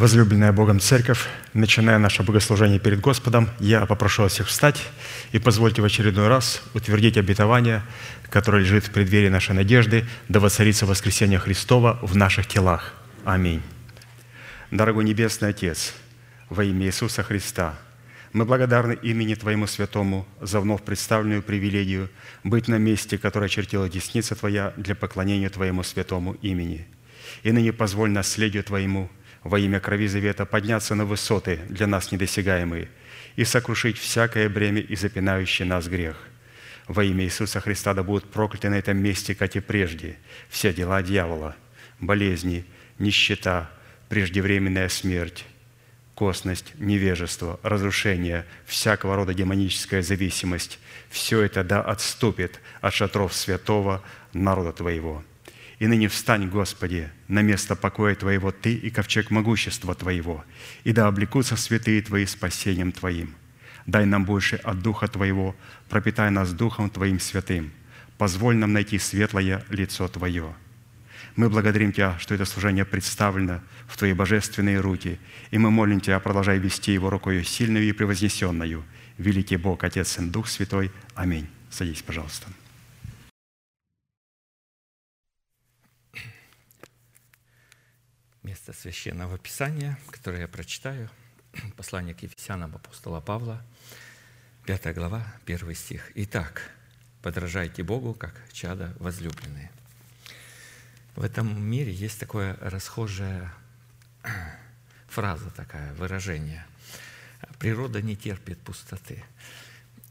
Возлюбленная Богом Церковь, начиная наше богослужение перед Господом, я попрошу вас всех встать и позвольте в очередной раз утвердить обетование, которое лежит в преддверии нашей надежды, да воцарится воскресение Христова в наших телах. Аминь. Дорогой Небесный Отец, во имя Иисуса Христа, мы благодарны имени Твоему Святому за вновь представленную привилегию быть на месте, которое чертила десница Твоя для поклонения Твоему Святому имени. И ныне позволь наследию Твоему – во имя крови завета подняться на высоты для нас недосягаемые и сокрушить всякое бремя и запинающий нас грех. Во имя Иисуса Христа да будут прокляты на этом месте, как и прежде, все дела дьявола, болезни, нищета, преждевременная смерть, косность, невежество, разрушение, всякого рода демоническая зависимость – все это да отступит от шатров святого народа Твоего – и ныне встань, Господи, на место покоя Твоего Ты и ковчег могущества Твоего, и да облекутся святые Твои спасением Твоим. Дай нам больше от Духа Твоего, пропитай нас Духом Твоим святым. Позволь нам найти светлое лицо Твое. Мы благодарим Тебя, что это служение представлено в Твои божественные руки, и мы молим Тебя, продолжай вести его рукою сильную и превознесенную. Великий Бог, Отец, Сын, Дух Святой. Аминь. Садись, пожалуйста. Место Священного Писания, которое я прочитаю. Послание к Ефесянам апостола Павла, 5 глава, 1 стих. «Итак, подражайте Богу, как чада возлюбленные». В этом мире есть такое расхожая фраза, такая, выражение. Природа не терпит пустоты.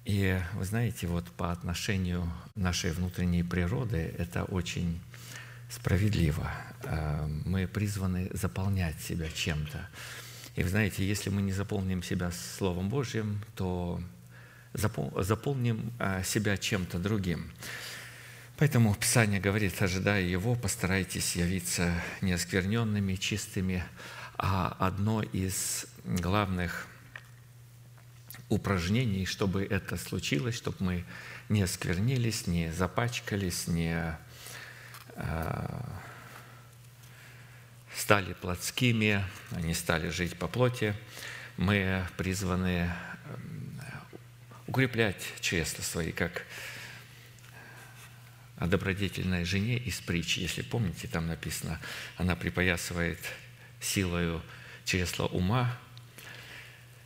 И вы знаете, вот по отношению нашей внутренней природы это очень справедливо. Э, мы призваны заполнять себя чем-то. И вы знаете, если мы не заполним себя Словом Божьим, то заполним э, себя чем-то другим. Поэтому Писание говорит, ожидая Его, постарайтесь явиться неоскверненными, чистыми. А одно из главных упражнений, чтобы это случилось, чтобы мы не осквернились, не запачкались, не стали плотскими, они стали жить по плоти. Мы призваны эм, укреплять чресла свои, как о добродетельной жене из притчи. Если помните, там написано, она припоясывает силою чресла ума,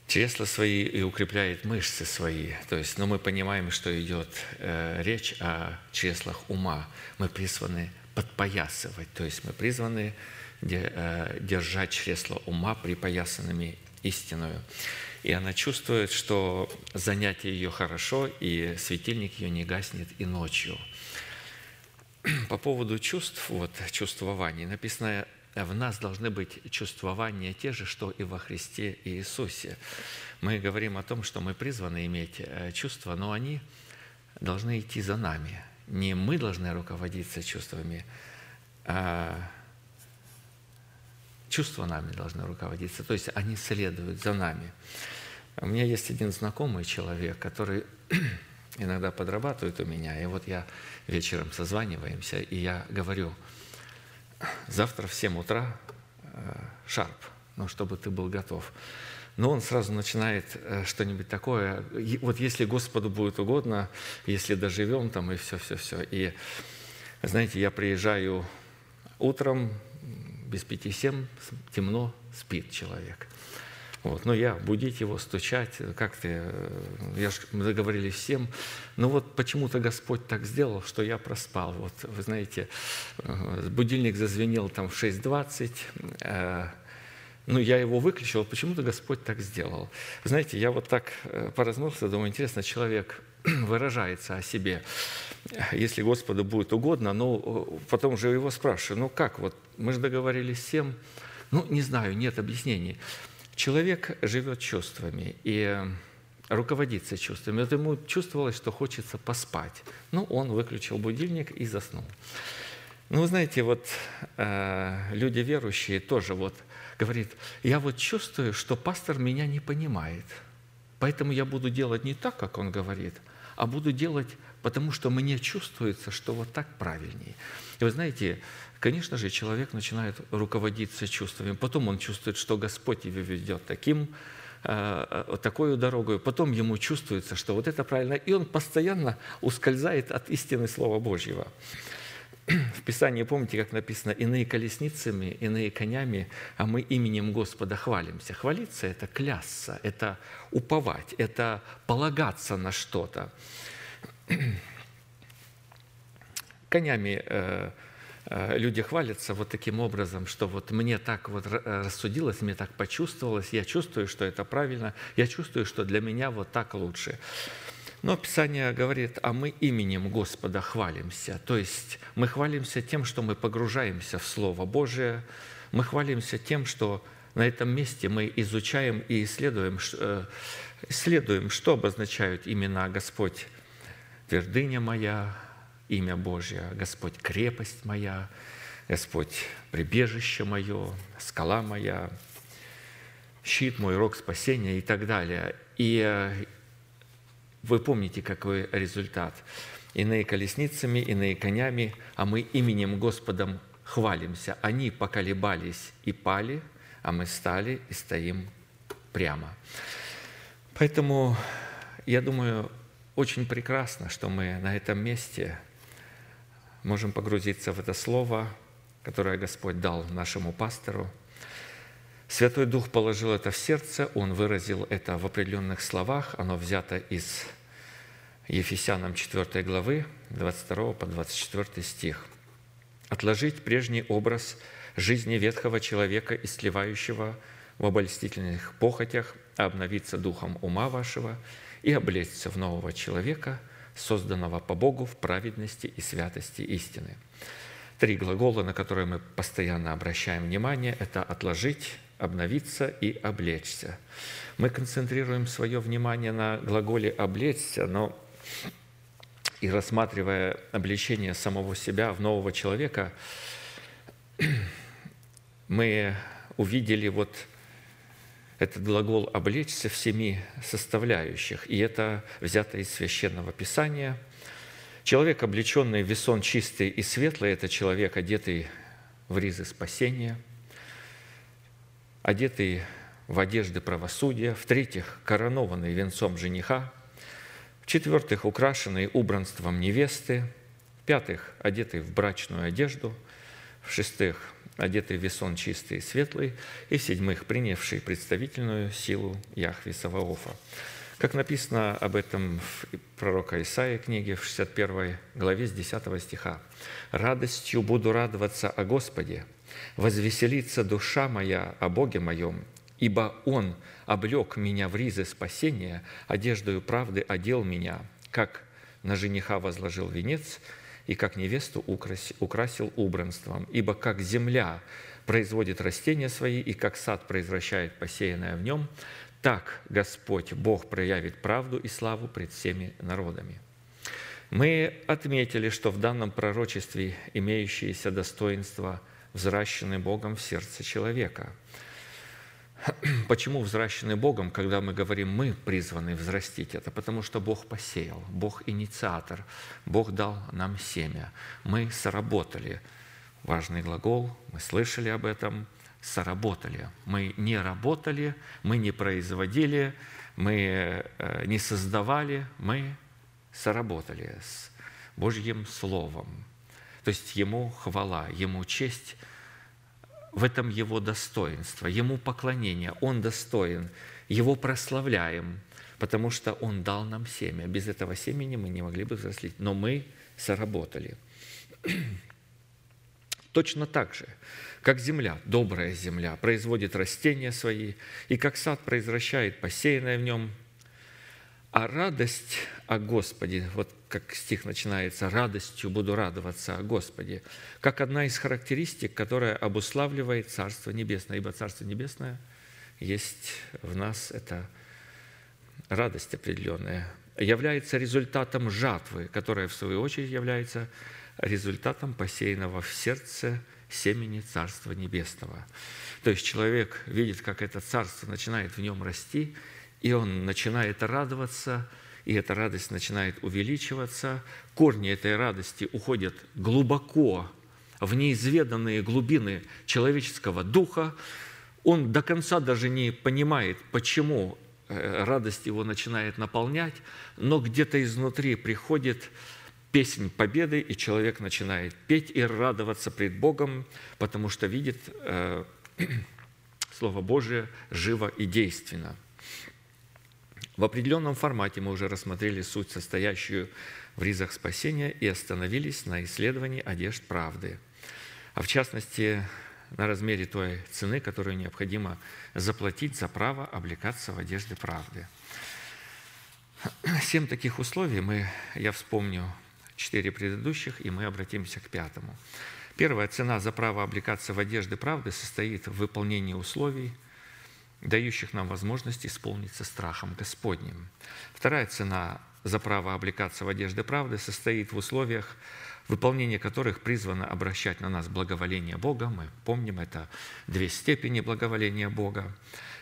чресла свои и укрепляет мышцы свои. То есть, но мы понимаем, что идет э, речь о чреслах ума. Мы призваны подпоясывать. То есть мы призваны э, держать чресло ума припоясанными истинную. И она чувствует, что занятие ее хорошо, и светильник ее не гаснет и ночью. По поводу чувств, вот чувствований, написано, в нас должны быть чувствования те же, что и во Христе Иисусе. Мы говорим о том, что мы призваны иметь э, чувства, но они должны идти за нами – не мы должны руководиться чувствами, а чувства нами должны руководиться. То есть они следуют за нами. У меня есть один знакомый человек, который иногда подрабатывает у меня. И вот я вечером созваниваемся, и я говорю, завтра в 7 утра э, шарп, ну, чтобы ты был готов но он сразу начинает э, что-нибудь такое. Вот если Господу будет угодно, если доживем там и все-все-все. И, знаете, я приезжаю утром, без пяти семь, темно, спит человек. Вот. Но я будить его, стучать, как ты, э, я ж, мы договорились всем. Но вот почему-то Господь так сделал, что я проспал. Вот, вы знаете, э, будильник зазвенел там в 6.20, ну, я его выключил, почему-то Господь так сделал. Знаете, я вот так э, поразмылся, думаю, интересно, человек выражается о себе, если Господу будет угодно, но э, потом же его спрашиваю, ну как, вот мы же договорились всем, ну, не знаю, нет объяснений. Человек живет чувствами и руководится чувствами. Вот ему чувствовалось, что хочется поспать. Ну, он выключил будильник и заснул. Ну, вы знаете, вот э, люди верующие тоже вот – говорит, я вот чувствую, что пастор меня не понимает, поэтому я буду делать не так, как он говорит, а буду делать потому что мне чувствуется, что вот так правильнее. И вы знаете, конечно же, человек начинает руководиться чувствами. Потом он чувствует, что Господь его ведет таким, э, такой дорогой. Потом ему чувствуется, что вот это правильно. И он постоянно ускользает от истины Слова Божьего. В Писании, помните, как написано, «иные колесницами, иные конями, а мы именем Господа хвалимся». Хвалиться – это клясться, это уповать, это полагаться на что-то. Конями э, э, люди хвалятся вот таким образом, что вот мне так вот рассудилось, мне так почувствовалось, я чувствую, что это правильно, я чувствую, что для меня вот так лучше. Но Писание говорит, а мы именем Господа хвалимся. То есть мы хвалимся тем, что мы погружаемся в Слово Божие, мы хвалимся тем, что на этом месте мы изучаем и исследуем, э, исследуем что обозначают имена. Господь, твердыня моя, имя Божье, Господь крепость моя, Господь прибежище мое, скала моя, щит мой, рог спасения и так далее. И э, вы помните, какой результат. Иные колесницами, иные конями, а мы именем Господом хвалимся. Они поколебались и пали, а мы стали и стоим прямо. Поэтому, я думаю, очень прекрасно, что мы на этом месте можем погрузиться в это слово, которое Господь дал нашему пастору. Святой Дух положил это в сердце, Он выразил это в определенных словах, оно взято из Ефесянам 4 главы, 22 по 24 стих. «Отложить прежний образ жизни ветхого человека, истлевающего в обольстительных похотях, а обновиться духом ума вашего и облечься в нового человека, созданного по Богу в праведности и святости истины». Три глагола, на которые мы постоянно обращаем внимание, это «отложить», «обновиться» и «облечься». Мы концентрируем свое внимание на глаголе «облечься», но и рассматривая обличение самого себя в нового человека, мы увидели вот этот глагол «облечься» в семи составляющих, и это взято из Священного Писания. Человек, облеченный в весон чистый и светлый, это человек, одетый в ризы спасения, одетый в одежды правосудия, в-третьих, коронованный венцом жениха – в-четвертых, украшенные убранством невесты. В-пятых, одетые в брачную одежду. В-шестых, одетый в весон чистый и светлый. И в-седьмых, принявший представительную силу Яхве Саваофа. Как написано об этом в пророка Исаия книге в 61 главе с 10 стиха. «Радостью буду радоваться о Господе, возвеселится душа моя о Боге моем, ибо Он облег меня в ризы спасения, одеждою правды одел меня, как на жениха возложил венец, и как невесту украсил убранством. Ибо как земля производит растения свои, и как сад произвращает посеянное в нем, так Господь, Бог проявит правду и славу пред всеми народами». Мы отметили, что в данном пророчестве имеющиеся достоинства взращены Богом в сердце человека – Почему взращены Богом, когда мы говорим «мы призваны взрастить это»? Потому что Бог посеял, Бог инициатор, Бог дал нам семя. Мы соработали. Важный глагол, мы слышали об этом, соработали. Мы не работали, мы не производили, мы э, не создавали, мы соработали с Божьим Словом. То есть Ему хвала, Ему честь – в этом Его достоинство, Ему поклонение. Он достоин, Его прославляем, потому что Он дал нам семя. Без этого семени мы не могли бы взрослить, но мы соработали. Точно так же, как земля, добрая земля, производит растения свои, и как сад произвращает посеянное в нем, а радость о Господе, вот как стих начинается, «радостью буду радоваться о Господе», как одна из характеристик, которая обуславливает Царство Небесное, ибо Царство Небесное есть в нас, это радость определенная, является результатом жатвы, которая, в свою очередь, является результатом посеянного в сердце семени Царства Небесного. То есть человек видит, как это Царство начинает в нем расти – и он начинает радоваться, и эта радость начинает увеличиваться. Корни этой радости уходят глубоко в неизведанные глубины человеческого духа. Он до конца даже не понимает, почему э, радость его начинает наполнять, но где-то изнутри приходит песнь победы, и человек начинает петь и радоваться пред Богом, потому что видит э, Слово Божие живо и действенно. В определенном формате мы уже рассмотрели суть, состоящую в ризах спасения, и остановились на исследовании одежд правды, а в частности на размере той цены, которую необходимо заплатить за право облекаться в одежды правды. Семь таких условий мы, я вспомню четыре предыдущих, и мы обратимся к пятому. Первая цена за право облекаться в одежды правды состоит в выполнении условий, дающих нам возможность исполниться страхом Господним. Вторая цена за право облекаться в одежды правды состоит в условиях, выполнение которых призвано обращать на нас благоволение Бога. Мы помним, это две степени благоволения Бога.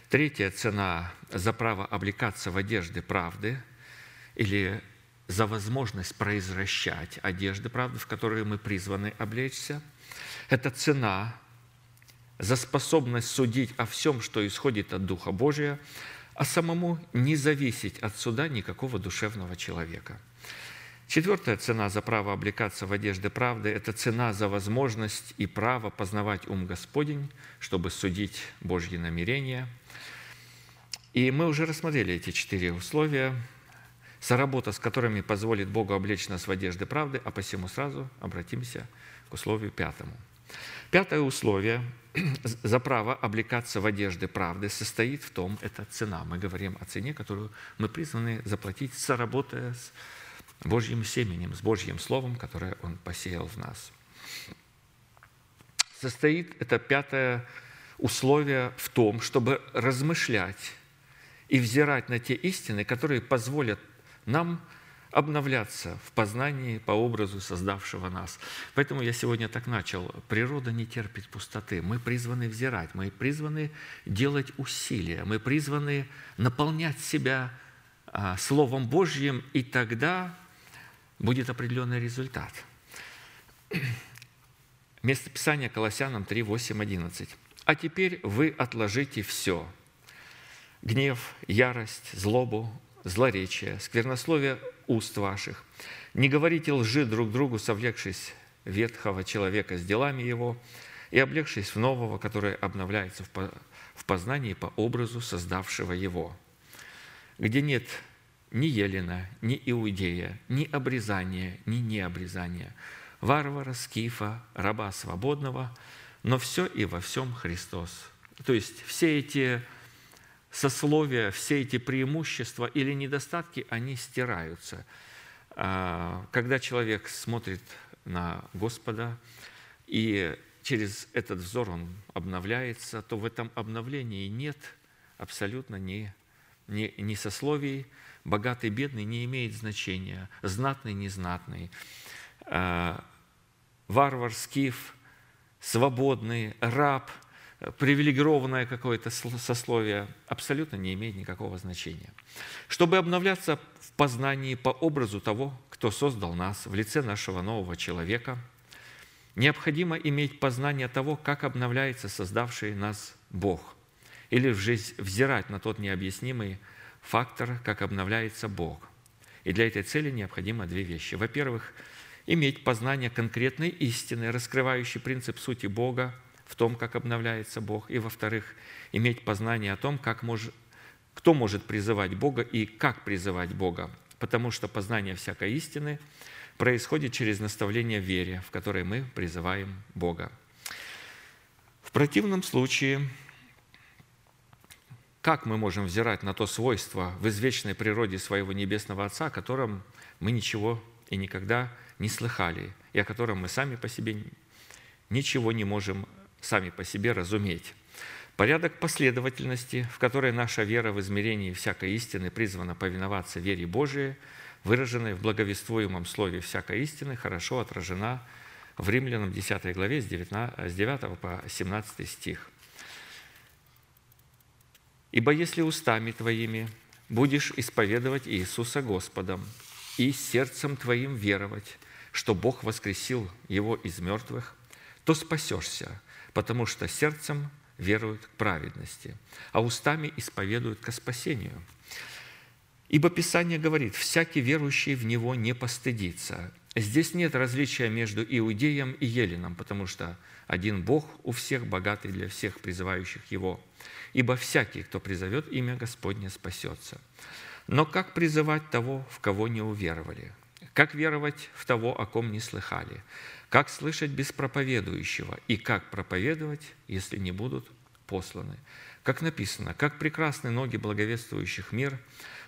Третья цена за право облекаться в одежды правды или за возможность произвращать одежды, правда, в которые мы призваны облечься. Это цена за способность судить о всем, что исходит от Духа Божия, а самому не зависеть от суда никакого душевного человека. Четвертая цена за право облекаться в одежды правды – это цена за возможность и право познавать ум Господень, чтобы судить Божьи намерения. И мы уже рассмотрели эти четыре условия – соработа с которыми позволит Богу облечь нас в одежды правды, а посему сразу обратимся к условию пятому. Пятое условие за право облекаться в одежды правды состоит в том, это цена. Мы говорим о цене, которую мы призваны заплатить, соработая с Божьим семенем, с Божьим Словом, которое Он посеял в нас. Состоит это пятое условие в том, чтобы размышлять и взирать на те истины, которые позволят нам обновляться в познании по образу создавшего нас. Поэтому я сегодня так начал. Природа не терпит пустоты. Мы призваны взирать, мы призваны делать усилия, мы призваны наполнять себя а, Словом Божьим, и тогда будет определенный результат. Место Писания Колоссянам 3, 8, 11. «А теперь вы отложите все – гнев, ярость, злобу, злоречия, сквернословия уст ваших. Не говорите лжи друг другу, совлекшись ветхого человека с делами его и облегшись в нового, которое обновляется в познании по образу создавшего его, где нет ни Елена, ни Иудея, ни обрезания, ни необрезания, варвара, скифа, раба свободного, но все и во всем Христос. То есть все эти сословия, все эти преимущества или недостатки, они стираются. А, когда человек смотрит на Господа, и через этот взор он обновляется, то в этом обновлении нет абсолютно ни, ни, ни сословий, богатый, бедный не имеет значения, знатный, незнатный, а, варвар, скиф, свободный, раб – привилегированное какое-то сословие абсолютно не имеет никакого значения. Чтобы обновляться в познании по образу того, кто создал нас в лице нашего нового человека, необходимо иметь познание того, как обновляется создавший нас Бог, или взирать на тот необъяснимый фактор, как обновляется Бог. И для этой цели необходимо две вещи. Во-первых, иметь познание конкретной истины, раскрывающей принцип сути Бога – в том, как обновляется Бог, и, во-вторых, иметь познание о том, как мож... кто может призывать Бога и как призывать Бога, потому что познание всякой истины происходит через наставление вере, в которой мы призываем Бога. В противном случае, как мы можем взирать на то свойство в извечной природе своего Небесного Отца, о котором мы ничего и никогда не слыхали, и о котором мы сами по себе ничего не можем сами по себе разуметь. Порядок последовательности, в которой наша вера в измерении всякой истины призвана повиноваться вере Божией, выраженной в благовествуемом слове всякой истины, хорошо отражена в Римлянам 10 главе с 9 по 17 стих. «Ибо если устами твоими будешь исповедовать Иисуса Господом и сердцем твоим веровать, что Бог воскресил Его из мертвых, то спасешься, потому что сердцем веруют к праведности, а устами исповедуют ко спасению. Ибо Писание говорит, всякий верующий в Него не постыдится. Здесь нет различия между иудеем и еленом, потому что один Бог у всех, богатый для всех призывающих Его. Ибо всякий, кто призовет имя Господне, спасется. Но как призывать того, в кого не уверовали? Как веровать в того, о ком не слыхали? Как слышать без проповедующего? И как проповедовать, если не будут посланы? Как написано, как прекрасны ноги благовествующих мир,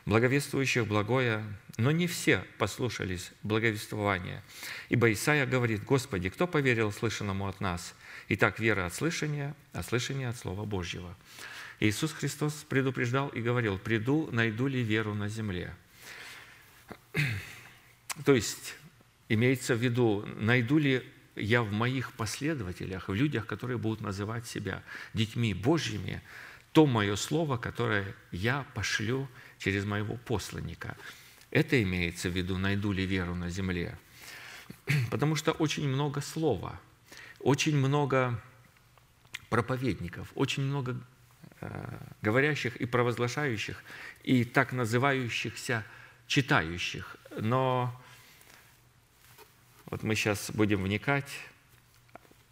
благовествующих благое, но не все послушались благовествования. Ибо Исаия говорит, «Господи, кто поверил слышанному от нас? Итак, вера от слышания, а слышание от Слова Божьего». Иисус Христос предупреждал и говорил, «Приду, найду ли веру на земле?» То есть, имеется в виду, найду ли я в моих последователях, в людях, которые будут называть себя детьми Божьими, то мое слово, которое я пошлю через моего посланника. Это имеется в виду, найду ли веру на земле. Потому что очень много слова, очень много проповедников, очень много э, говорящих и провозглашающих, и так называющихся читающих. Но вот мы сейчас будем вникать,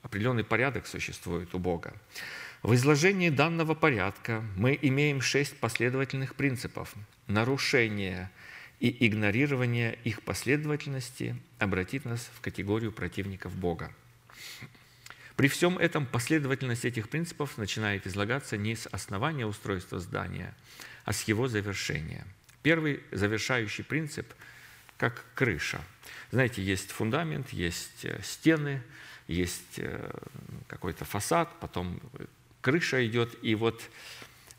определенный порядок существует у Бога. В изложении данного порядка мы имеем шесть последовательных принципов. Нарушение и игнорирование их последовательности обратит нас в категорию противников Бога. При всем этом последовательность этих принципов начинает излагаться не с основания устройства здания, а с его завершения. Первый завершающий принцип – как крыша. Знаете, есть фундамент, есть э, стены, есть э, какой-то фасад, потом крыша идет, и вот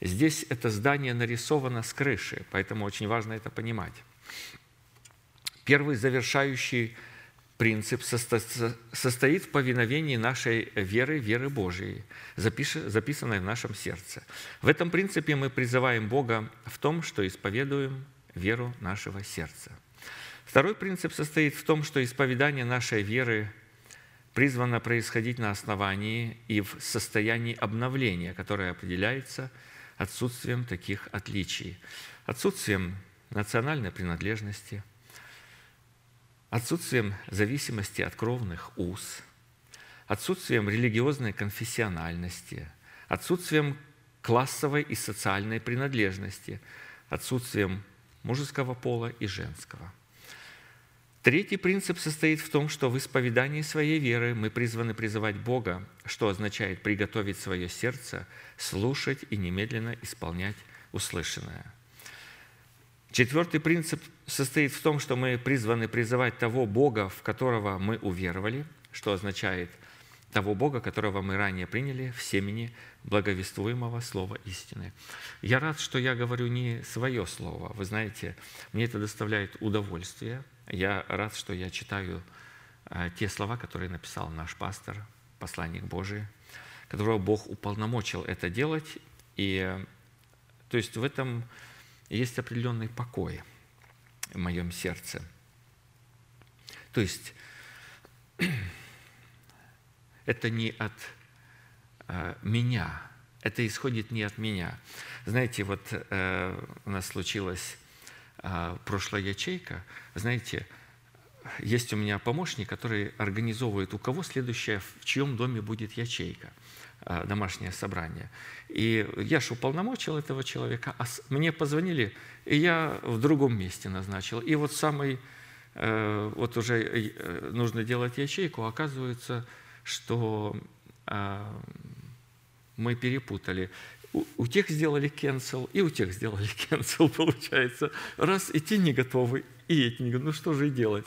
здесь это здание нарисовано с крыши, поэтому очень важно это понимать. Первый завершающий принцип состоит в повиновении нашей веры, веры Божией, записанной в нашем сердце. В этом принципе мы призываем Бога в том, что исповедуем веру нашего сердца. Второй принцип состоит в том, что исповедание нашей веры призвана происходить на основании и в состоянии обновления, которое определяется отсутствием таких отличий, отсутствием национальной принадлежности, отсутствием зависимости от кровных уз, отсутствием религиозной конфессиональности, отсутствием классовой и социальной принадлежности, отсутствием мужеского пола и женского – Третий принцип состоит в том, что в исповедании своей веры мы призваны призывать Бога, что означает приготовить свое сердце, слушать и немедленно исполнять услышанное. Четвертый принцип состоит в том, что мы призваны призывать того Бога, в которого мы уверовали, что означает того Бога, которого мы ранее приняли в семени благовествуемого слова истины. Я рад, что я говорю не свое слово. Вы знаете, мне это доставляет удовольствие – я рад, что я читаю э, те слова, которые написал наш пастор, посланник Божий, которого Бог уполномочил это делать. И то есть в этом есть определенный покой в моем сердце. То есть это не от э, меня, это исходит не от меня. Знаете, вот э, у нас случилось прошлая ячейка, знаете, есть у меня помощник, который организовывает, у кого следующее, в чьем доме будет ячейка, а, домашнее собрание. И я же уполномочил этого человека, а мне позвонили, и я в другом месте назначил. И вот самый, э, вот уже э, нужно делать ячейку, оказывается, что а, мы перепутали у, тех сделали cancel, и у тех сделали cancel, получается. Раз и те не готовы, и эти не готовы. Ну что же делать?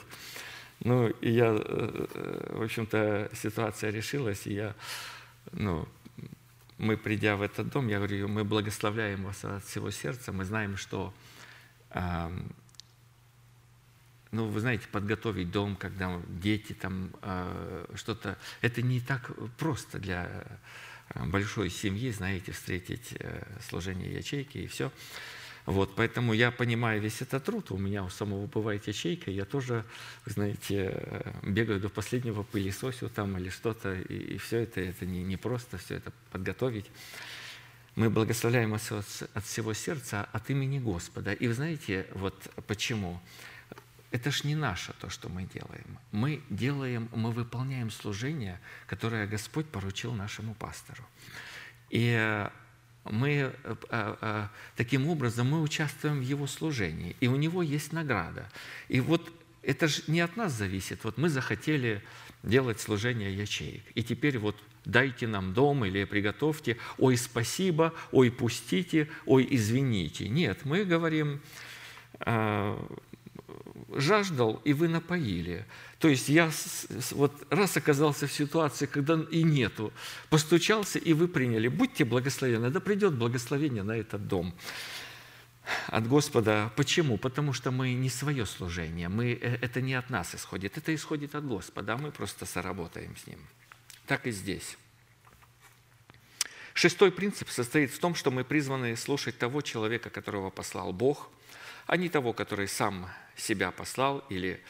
Ну, и я, э, в общем-то, ситуация решилась, и я, ну, мы, придя в этот дом, я говорю, мы благословляем вас от всего сердца, мы знаем, что, ну, вы знаете, подготовить дом, когда дети там э, что-то, это не так просто для большой семьи, знаете, встретить э, служение ячейки и все. Вот, поэтому я понимаю весь этот труд. У меня у самого бывает ячейка, я тоже, знаете, бегаю до последнего пылесосю там или что-то, и, и все это, это не, не просто все это подготовить. Мы благословляем от, от всего сердца, от имени Господа. И вы знаете, вот почему? Это ж не наше то, что мы делаем. Мы делаем, мы выполняем служение, которое Господь поручил нашему пастору. И мы э, э, таким образом мы участвуем в его служении, и у него есть награда. И вот это же не от нас зависит. Вот мы захотели делать служение ячеек, и теперь вот дайте нам дом или приготовьте, ой, спасибо, ой, пустите, ой, извините. Нет, мы говорим, э, жаждал, и вы напоили. То есть я вот раз оказался в ситуации, когда и нету, постучался, и вы приняли. Будьте благословенны, да придет благословение на этот дом от Господа. Почему? Потому что мы не свое служение, мы, э, это не от нас исходит, это исходит от Господа, а мы просто соработаем с Ним. Так и здесь. Шестой принцип состоит в том, что мы призваны слушать того человека, которого послал Бог, а не того, который сам себя послал или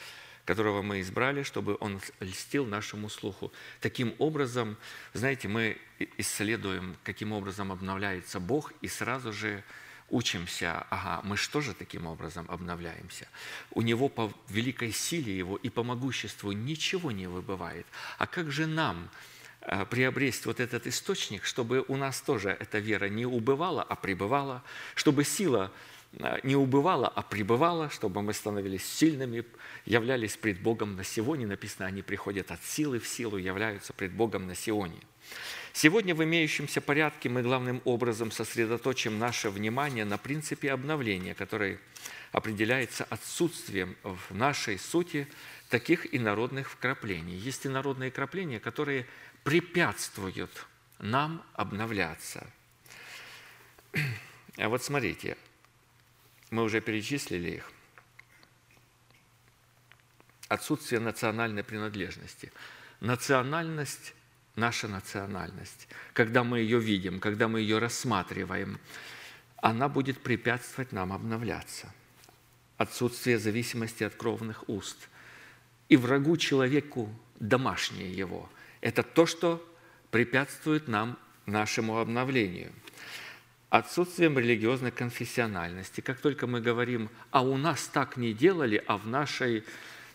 которого мы избрали, чтобы он льстил нашему слуху. Таким образом, знаете, мы исследуем, каким образом обновляется Бог, и сразу же учимся, ага, мы что же таким образом обновляемся? У Него по великой силе Его и по могуществу ничего не выбывает. А как же нам э, приобрести вот этот источник, чтобы у нас тоже эта вера не убывала, а пребывала, чтобы сила не убывала, а пребывала, чтобы мы становились сильными, являлись пред Богом на Сионе. Написано, они приходят от силы в силу, являются пред Богом на Сионе. Сегодня в имеющемся порядке мы главным образом сосредоточим наше внимание на принципе обновления, который определяется отсутствием в нашей сути таких инородных вкраплений. Есть инородные крапления, которые препятствуют нам обновляться. А вот смотрите, мы уже перечислили их. Отсутствие национальной принадлежности. Национальность – наша национальность. Когда мы ее видим, когда мы ее рассматриваем, она будет препятствовать нам обновляться. Отсутствие зависимости от кровных уст. И врагу человеку домашнее его. Это то, что препятствует нам нашему обновлению – отсутствием религиозной конфессиональности. Как только мы говорим, а у нас так не делали, а в нашей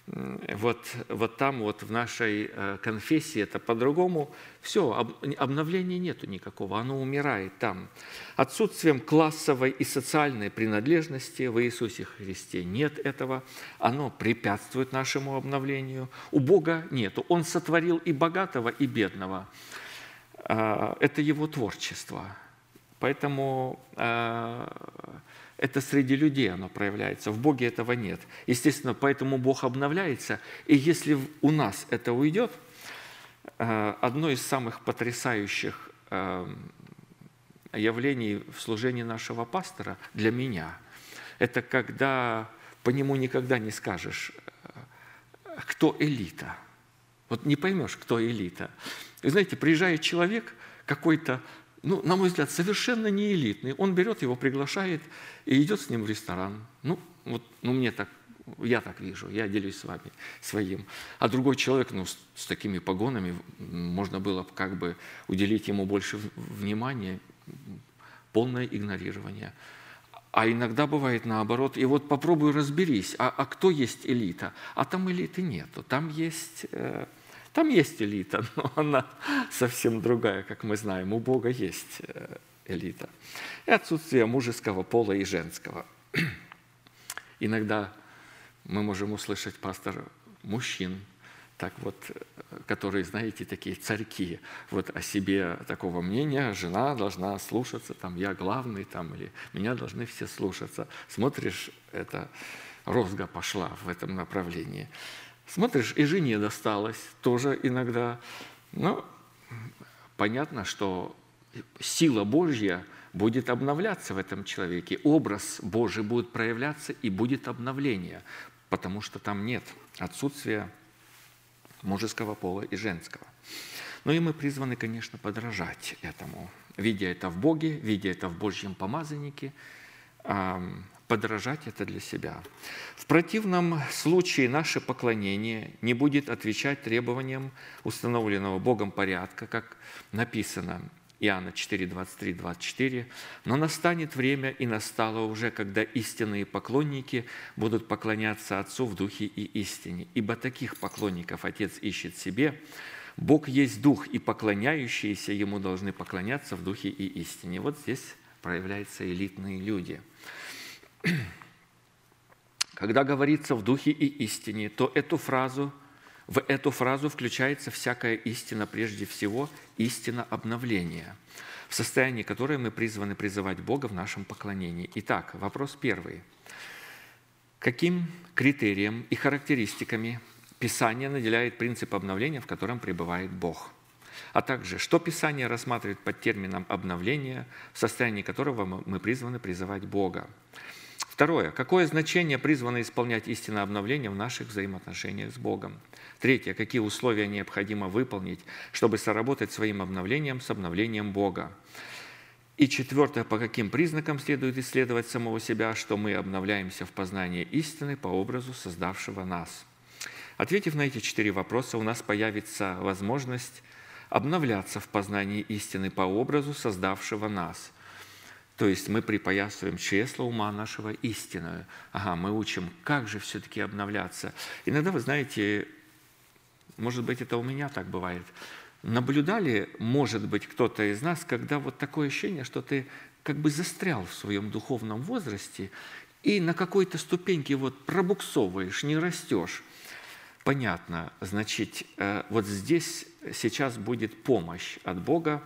вот, вот там, вот в нашей э, конфессии это по-другому, все, обновления нету никакого, оно умирает там. Отсутствием классовой и социальной принадлежности в Иисусе Христе нет этого, оно препятствует нашему обновлению. У Бога нету, Он сотворил и богатого, и бедного. А, это Его творчество – Поэтому э, это среди людей оно проявляется. В Боге этого нет. Естественно, поэтому Бог обновляется. И если у нас это уйдет, э, одно из самых потрясающих э, явлений в служении нашего пастора для меня, это когда по нему никогда не скажешь, кто элита. Вот не поймешь, кто элита. Вы знаете, приезжает человек какой-то ну, на мой взгляд, совершенно не элитный. Он берет его, приглашает и идет с ним в ресторан. Ну, вот, ну мне так, я так вижу, я делюсь с вами своим. А другой человек, ну, с, с такими погонами, можно было как бы уделить ему больше внимания, полное игнорирование. А иногда бывает наоборот. И вот попробуй разберись, а, а кто есть элита? А там элиты нету. Там есть... Э, там есть элита, но она совсем другая, как мы знаем. У Бога есть э, элита. И отсутствие мужеского пола и женского. Иногда мы можем услышать пастор мужчин, так вот, э, которые, знаете, такие царьки, вот о себе такого мнения, жена должна слушаться, там, я главный, там, или меня должны все слушаться. Смотришь, это розга пошла в этом направлении. Смотришь, и жене досталось тоже иногда. Но понятно, что сила Божья будет обновляться в этом человеке, образ Божий будет проявляться и будет обновление, потому что там нет отсутствия мужеского пола и женского. Но и мы призваны, конечно, подражать этому, видя это в Боге, видя это в Божьем помазаннике, подражать это для себя. В противном случае наше поклонение не будет отвечать требованиям установленного Богом порядка, как написано Иоанна 4, 23, 24. «Но настанет время, и настало уже, когда истинные поклонники будут поклоняться Отцу в Духе и истине. Ибо таких поклонников Отец ищет себе. Бог есть Дух, и поклоняющиеся Ему должны поклоняться в Духе и истине». Вот здесь проявляются элитные люди – когда говорится в духе и истине, то эту фразу, в эту фразу включается всякая истина, прежде всего истина обновления, в состоянии которой мы призваны призывать Бога в нашем поклонении. Итак, вопрос первый. Каким критерием и характеристиками Писание наделяет принцип обновления, в котором пребывает Бог – а также, что Писание рассматривает под термином обновления, в состоянии которого мы призваны призывать Бога. Второе. Какое значение призвано исполнять истинное обновление в наших взаимоотношениях с Богом? Третье. Какие условия необходимо выполнить, чтобы соработать своим обновлением с обновлением Бога? И четвертое. По каким признакам следует исследовать самого себя, что мы обновляемся в познании истины по образу создавшего нас? Ответив на эти четыре вопроса, у нас появится возможность обновляться в познании истины по образу создавшего нас – то есть мы припоясываем чресло ума нашего истинное. Ага, мы учим, как же все-таки обновляться. Иногда, вы знаете, может быть, это у меня так бывает. Наблюдали, может быть, кто-то из нас, когда вот такое ощущение, что ты как бы застрял в своем духовном возрасте и на какой-то ступеньке вот пробуксовываешь, не растешь. Понятно, значит, э, вот здесь сейчас будет помощь от Бога,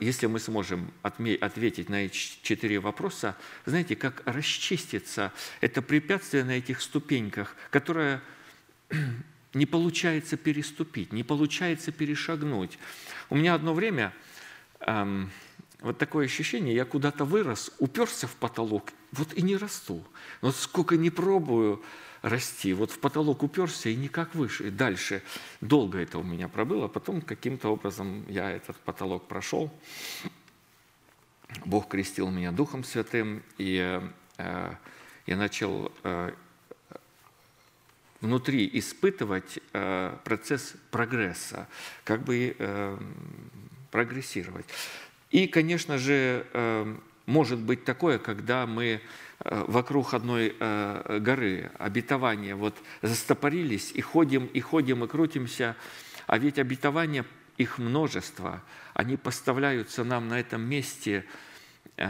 если мы сможем ответить на эти четыре вопроса, знаете, как расчистится это препятствие на этих ступеньках, которое не получается переступить, не получается перешагнуть. У меня одно время эм, вот такое ощущение, я куда-то вырос, уперся в потолок, вот и не расту. Вот сколько не пробую, расти. Вот в потолок уперся и никак выше. И дальше долго это у меня пробыло, потом каким-то образом я этот потолок прошел. Бог крестил меня Духом Святым, и э, я начал э, внутри испытывать э, процесс прогресса, как бы э, прогрессировать. И, конечно же, э, может быть такое, когда мы вокруг одной э, горы, обетования, вот застопорились и ходим, и ходим, и крутимся, а ведь обетования, их множество, они поставляются нам на этом месте э,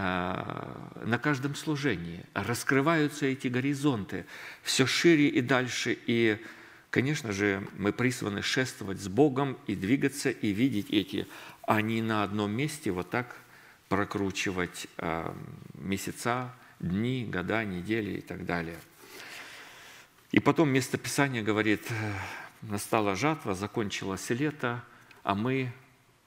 на каждом служении. Раскрываются эти горизонты все шире и дальше. И, конечно же, мы призваны шествовать с Богом и двигаться, и видеть эти, а не на одном месте вот так прокручивать месяца, дни, года, недели и так далее. И потом место Писания говорит, настала жатва, закончилось лето, а мы,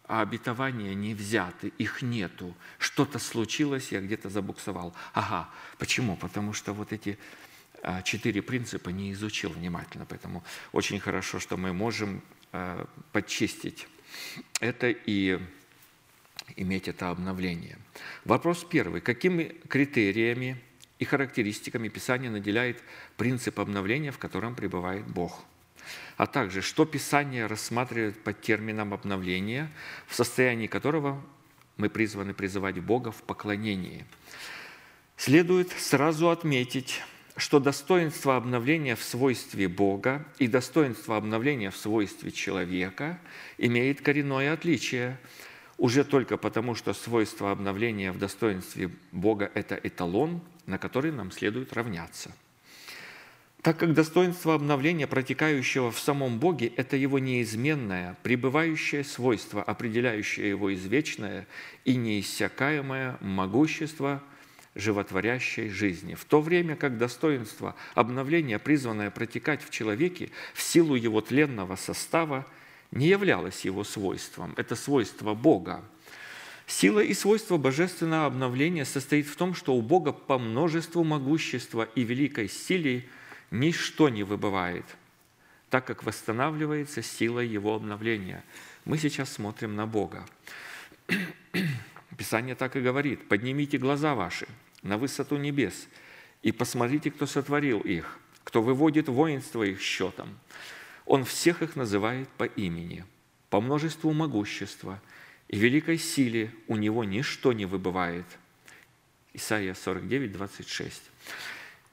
а обетования не взяты, их нету. Что-то случилось, я где-то забуксовал. Ага, почему? Потому что вот эти а, четыре принципа не изучил внимательно, поэтому очень хорошо, что мы можем а, подчистить это и иметь это обновление. Вопрос первый. Какими критериями и характеристиками Писание наделяет принцип обновления, в котором пребывает Бог? А также, что Писание рассматривает под термином обновления, в состоянии которого мы призваны призывать Бога в поклонении. Следует сразу отметить, что достоинство обновления в свойстве Бога и достоинство обновления в свойстве человека имеет коренное отличие – уже только потому, что свойство обновления в достоинстве Бога – это эталон, на который нам следует равняться. Так как достоинство обновления, протекающего в самом Боге, это его неизменное, пребывающее свойство, определяющее его извечное и неиссякаемое могущество животворящей жизни. В то время как достоинство обновления, призванное протекать в человеке в силу его тленного состава – не являлось его свойством, это свойство Бога. Сила и свойство божественного обновления состоит в том, что у Бога по множеству могущества и великой силе ничто не выбывает, так как восстанавливается сила Его обновления. Мы сейчас смотрим на Бога. Писание так и говорит, «Поднимите глаза ваши на высоту небес и посмотрите, кто сотворил их, кто выводит воинство их счетом. Он всех их называет по имени, по множеству могущества и великой силе у него ничто не выбывает». Исайя 49, 26.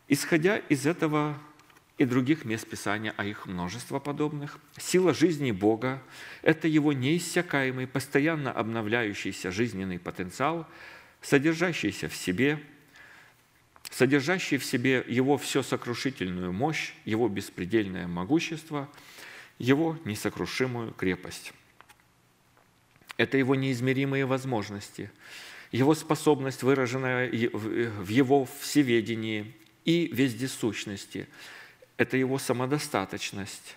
Исходя из этого и других мест Писания, а их множество подобных. Сила жизни Бога – это Его неиссякаемый, постоянно обновляющийся жизненный потенциал, содержащийся в себе, содержащий в себе Его все сокрушительную мощь, Его беспредельное могущество, Его несокрушимую крепость. Это Его неизмеримые возможности, Его способность, выраженная в Его всеведении и вездесущности – это его самодостаточность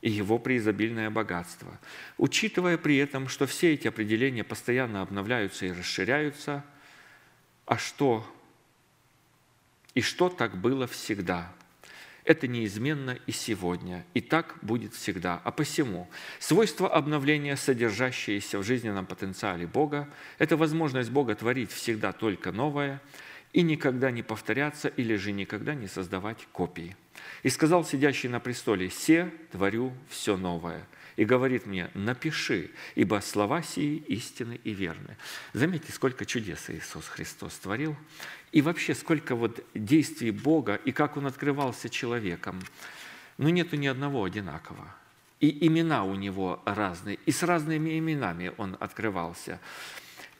и его преизобильное богатство. Учитывая при этом, что все эти определения постоянно обновляются и расширяются, а что и что так было всегда. Это неизменно и сегодня, и так будет всегда. А посему свойство обновления, содержащееся в жизненном потенциале Бога, это возможность Бога творить всегда только новое и никогда не повторяться или же никогда не создавать копии – и сказал сидящий на престоле, «Се творю все новое». И говорит мне, напиши, ибо слова сии истины и верны. Заметьте, сколько чудес Иисус Христос творил, и вообще сколько вот действий Бога, и как Он открывался человеком. Но нету ни одного одинакового. И имена у Него разные, и с разными именами Он открывался –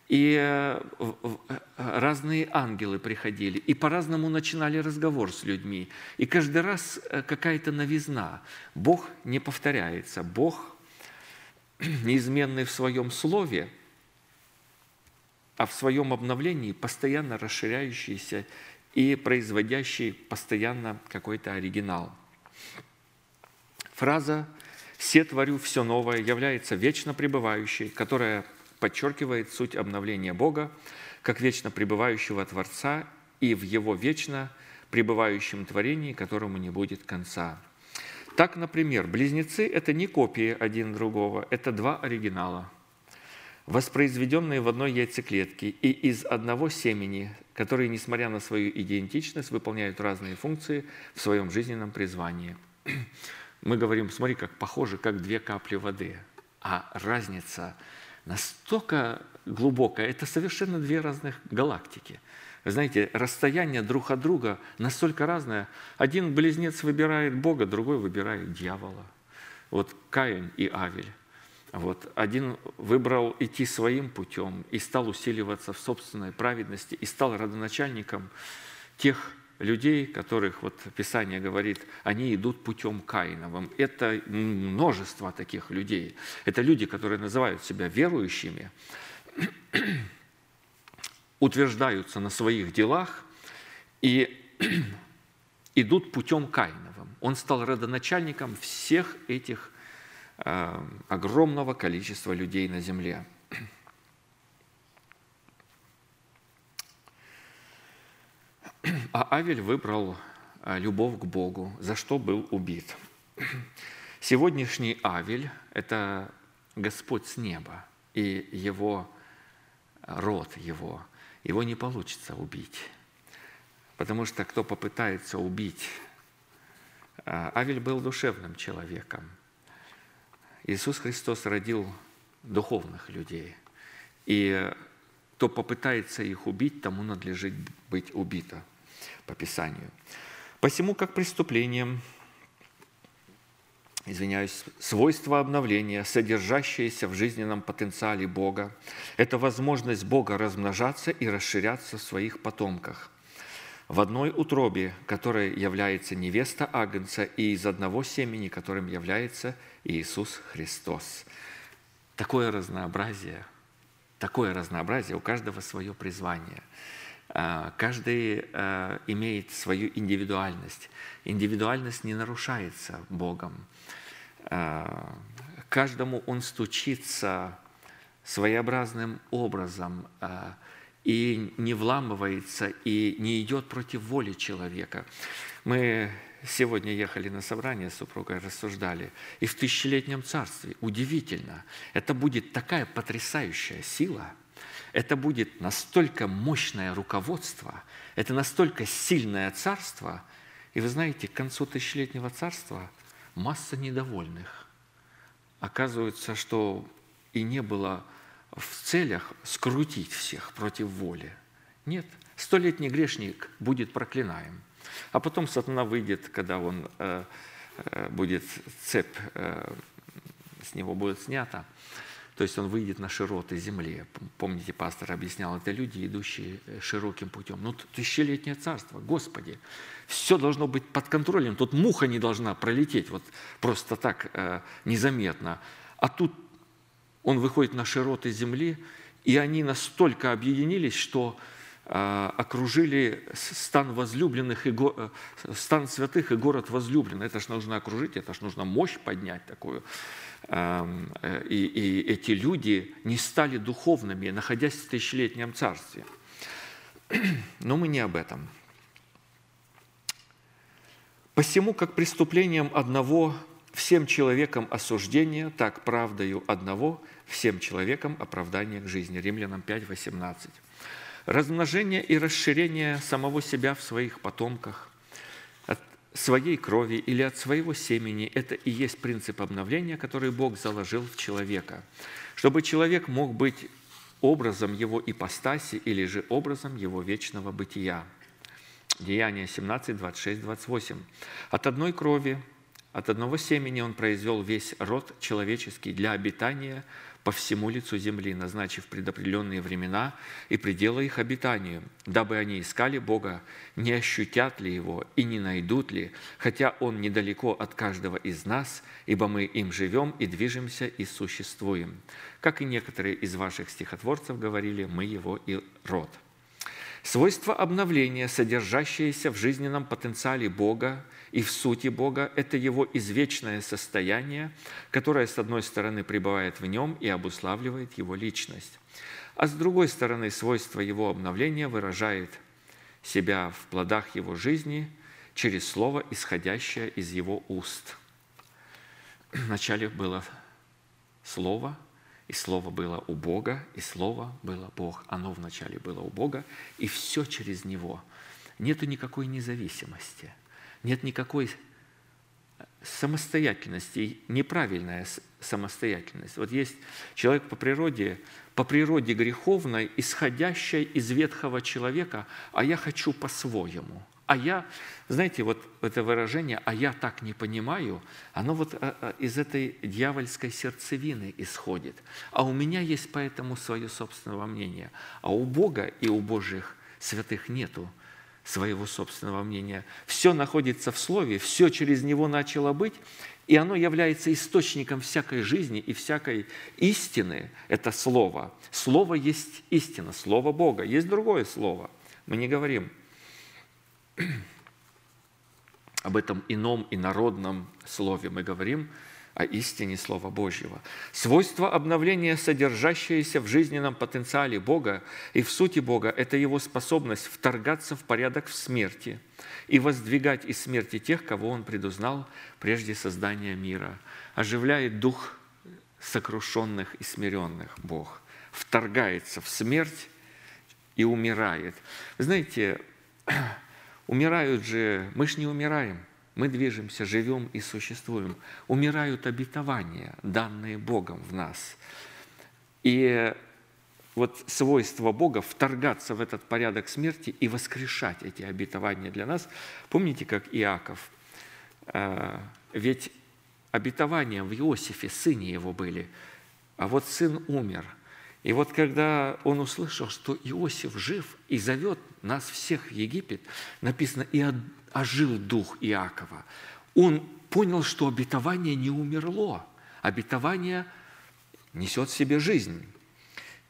и э, э, разные ангелы приходили, и по-разному начинали разговор с людьми. И каждый раз э, какая-то новизна. Бог не повторяется. Бог неизменный в своем слове, а в своем обновлении постоянно расширяющийся и производящий постоянно какой-то оригинал. Фраза «Все творю все новое» является вечно пребывающей, которая подчеркивает суть обновления Бога как вечно пребывающего Творца и в Его вечно пребывающем творении, которому не будет конца. Так, например, близнецы – это не копии один другого, это два оригинала, воспроизведенные в одной яйцеклетке и из одного семени, которые, несмотря на свою идентичность, выполняют разные функции в своем жизненном призвании. Мы говорим, смотри, как похожи, как две капли воды, а разница – настолько глубокая, это совершенно две разных галактики. Вы знаете, расстояние друг от друга настолько разное. Один близнец выбирает Бога, другой выбирает дьявола. Вот Каин и Авель. Вот. Один выбрал идти своим путем и стал усиливаться в собственной праведности, и стал родоначальником тех людей, которых вот Писание говорит, они идут путем Каиновым. Это множество таких людей. Это люди, которые называют себя верующими, утверждаются на своих делах и идут путем Каиновым. Он стал родоначальником всех этих э, огромного количества людей на земле. А Авель выбрал а, любовь к Богу, за что был убит. Сегодняшний Авель – это Господь с неба, и его род его, его не получится убить. Потому что кто попытается убить, а, Авель был душевным человеком. Иисус Христос родил духовных людей. И кто попытается их убить, тому надлежит быть убито по Писанию. Посему, как преступлением, извиняюсь, свойство обновления, содержащееся в жизненном потенциале Бога, это возможность Бога размножаться и расширяться в своих потомках. В одной утробе, которая является невеста Агнца, и из одного семени, которым является Иисус Христос. Такое разнообразие, такое разнообразие, у каждого свое призвание – каждый а, имеет свою индивидуальность. Индивидуальность не нарушается Богом. А, каждому он стучится своеобразным образом и не вламывается, и не идет против воли человека. Мы сегодня ехали на собрание с супругой, рассуждали, и в тысячелетнем царстве, удивительно, это будет такая потрясающая сила – Это будет настолько мощное руководство, это настолько сильное царство. И вы знаете, к концу тысячелетнего царства масса недовольных. Оказывается, что и не было в целях скрутить всех против воли. Нет, столетний грешник будет проклинаем. А потом сатана выйдет, когда он э, э, будет цепь э, с него будет снята, то есть он выйдет на широты земли. Помните, пастор объяснял, это люди, идущие э, широким путем. Ну, тысячелетнее царство, Господи, все должно быть под контролем. Тут муха не должна пролететь вот просто так э, незаметно. А тут он выходит на широты земли, и они настолько объединились, что э, окружили стан возлюбленных и го, э, стан святых и город возлюбленный. Это же нужно окружить, это же нужно мощь поднять такую. Э, и, и эти люди не стали духовными, находясь в тысячелетнем царстве. Но мы не об этом. Посему, как преступлением одного всем человекам осуждение, так правдою одного всем человекам оправдание к жизни. Римлянам 5, 18. Размножение и расширение самого себя в своих потомках, своей крови или от своего семени. Это и есть принцип обновления, который Бог заложил в человека, чтобы человек мог быть образом его ипостаси или же образом его вечного бытия. Деяние 17, 26, 28. От одной крови, от одного семени он произвел весь род человеческий для обитания – по всему лицу земли, назначив предопределенные времена и пределы их обитанию, дабы они искали Бога, не ощутят ли Его и не найдут ли, хотя Он недалеко от каждого из нас, ибо мы им живем и движемся и существуем. Как и некоторые из ваших стихотворцев говорили, мы Его и род. Свойство обновления, содержащееся в жизненном потенциале Бога – и в сути Бога – это Его извечное состояние, которое, с одной стороны, пребывает в Нем и обуславливает Его личность, а с другой стороны, свойство Его обновления выражает себя в плодах Его жизни через Слово, исходящее из Его уст. Вначале было Слово, и Слово было у Бога, и Слово было Бог. Оно вначале было у Бога, и все через Него. Нету никакой независимости – нет никакой самостоятельности, неправильная самостоятельность. Вот есть человек по природе, по природе греховной, исходящей из ветхого человека, а я хочу по-своему. А я, знаете, вот это выражение «а я так не понимаю», оно вот а, а, из этой дьявольской сердцевины исходит. А у меня есть поэтому свое собственное мнение. А у Бога и у Божьих святых нету своего собственного мнения. Все находится в Слове, все через него начало быть, и оно является источником всякой жизни и всякой истины. Это Слово. Слово есть истина, Слово Бога. Есть другое Слово. Мы не говорим об этом ином и народном Слове. Мы говорим о истине Слова Божьего. Свойство обновления, содержащееся в жизненном потенциале Бога и в сути Бога, это Его способность вторгаться в порядок в смерти и воздвигать из смерти тех, кого Он предузнал прежде создания мира. Оживляет дух сокрушенных и смиренных Бог. Вторгается в смерть и умирает. знаете, умирают же, мы же не умираем. Мы движемся, живем и существуем. Умирают обетования, данные Богом в нас. И вот свойство Бога вторгаться в этот порядок смерти и воскрешать эти обетования для нас. Помните, как Иаков? Э, ведь обетования в Иосифе, сыне его были, а вот сын умер. И вот когда он услышал, что Иосиф жив и зовет нас всех в Египет, написано, и ожил дух Иакова. Он понял, что обетование не умерло. Обетование несет в себе жизнь.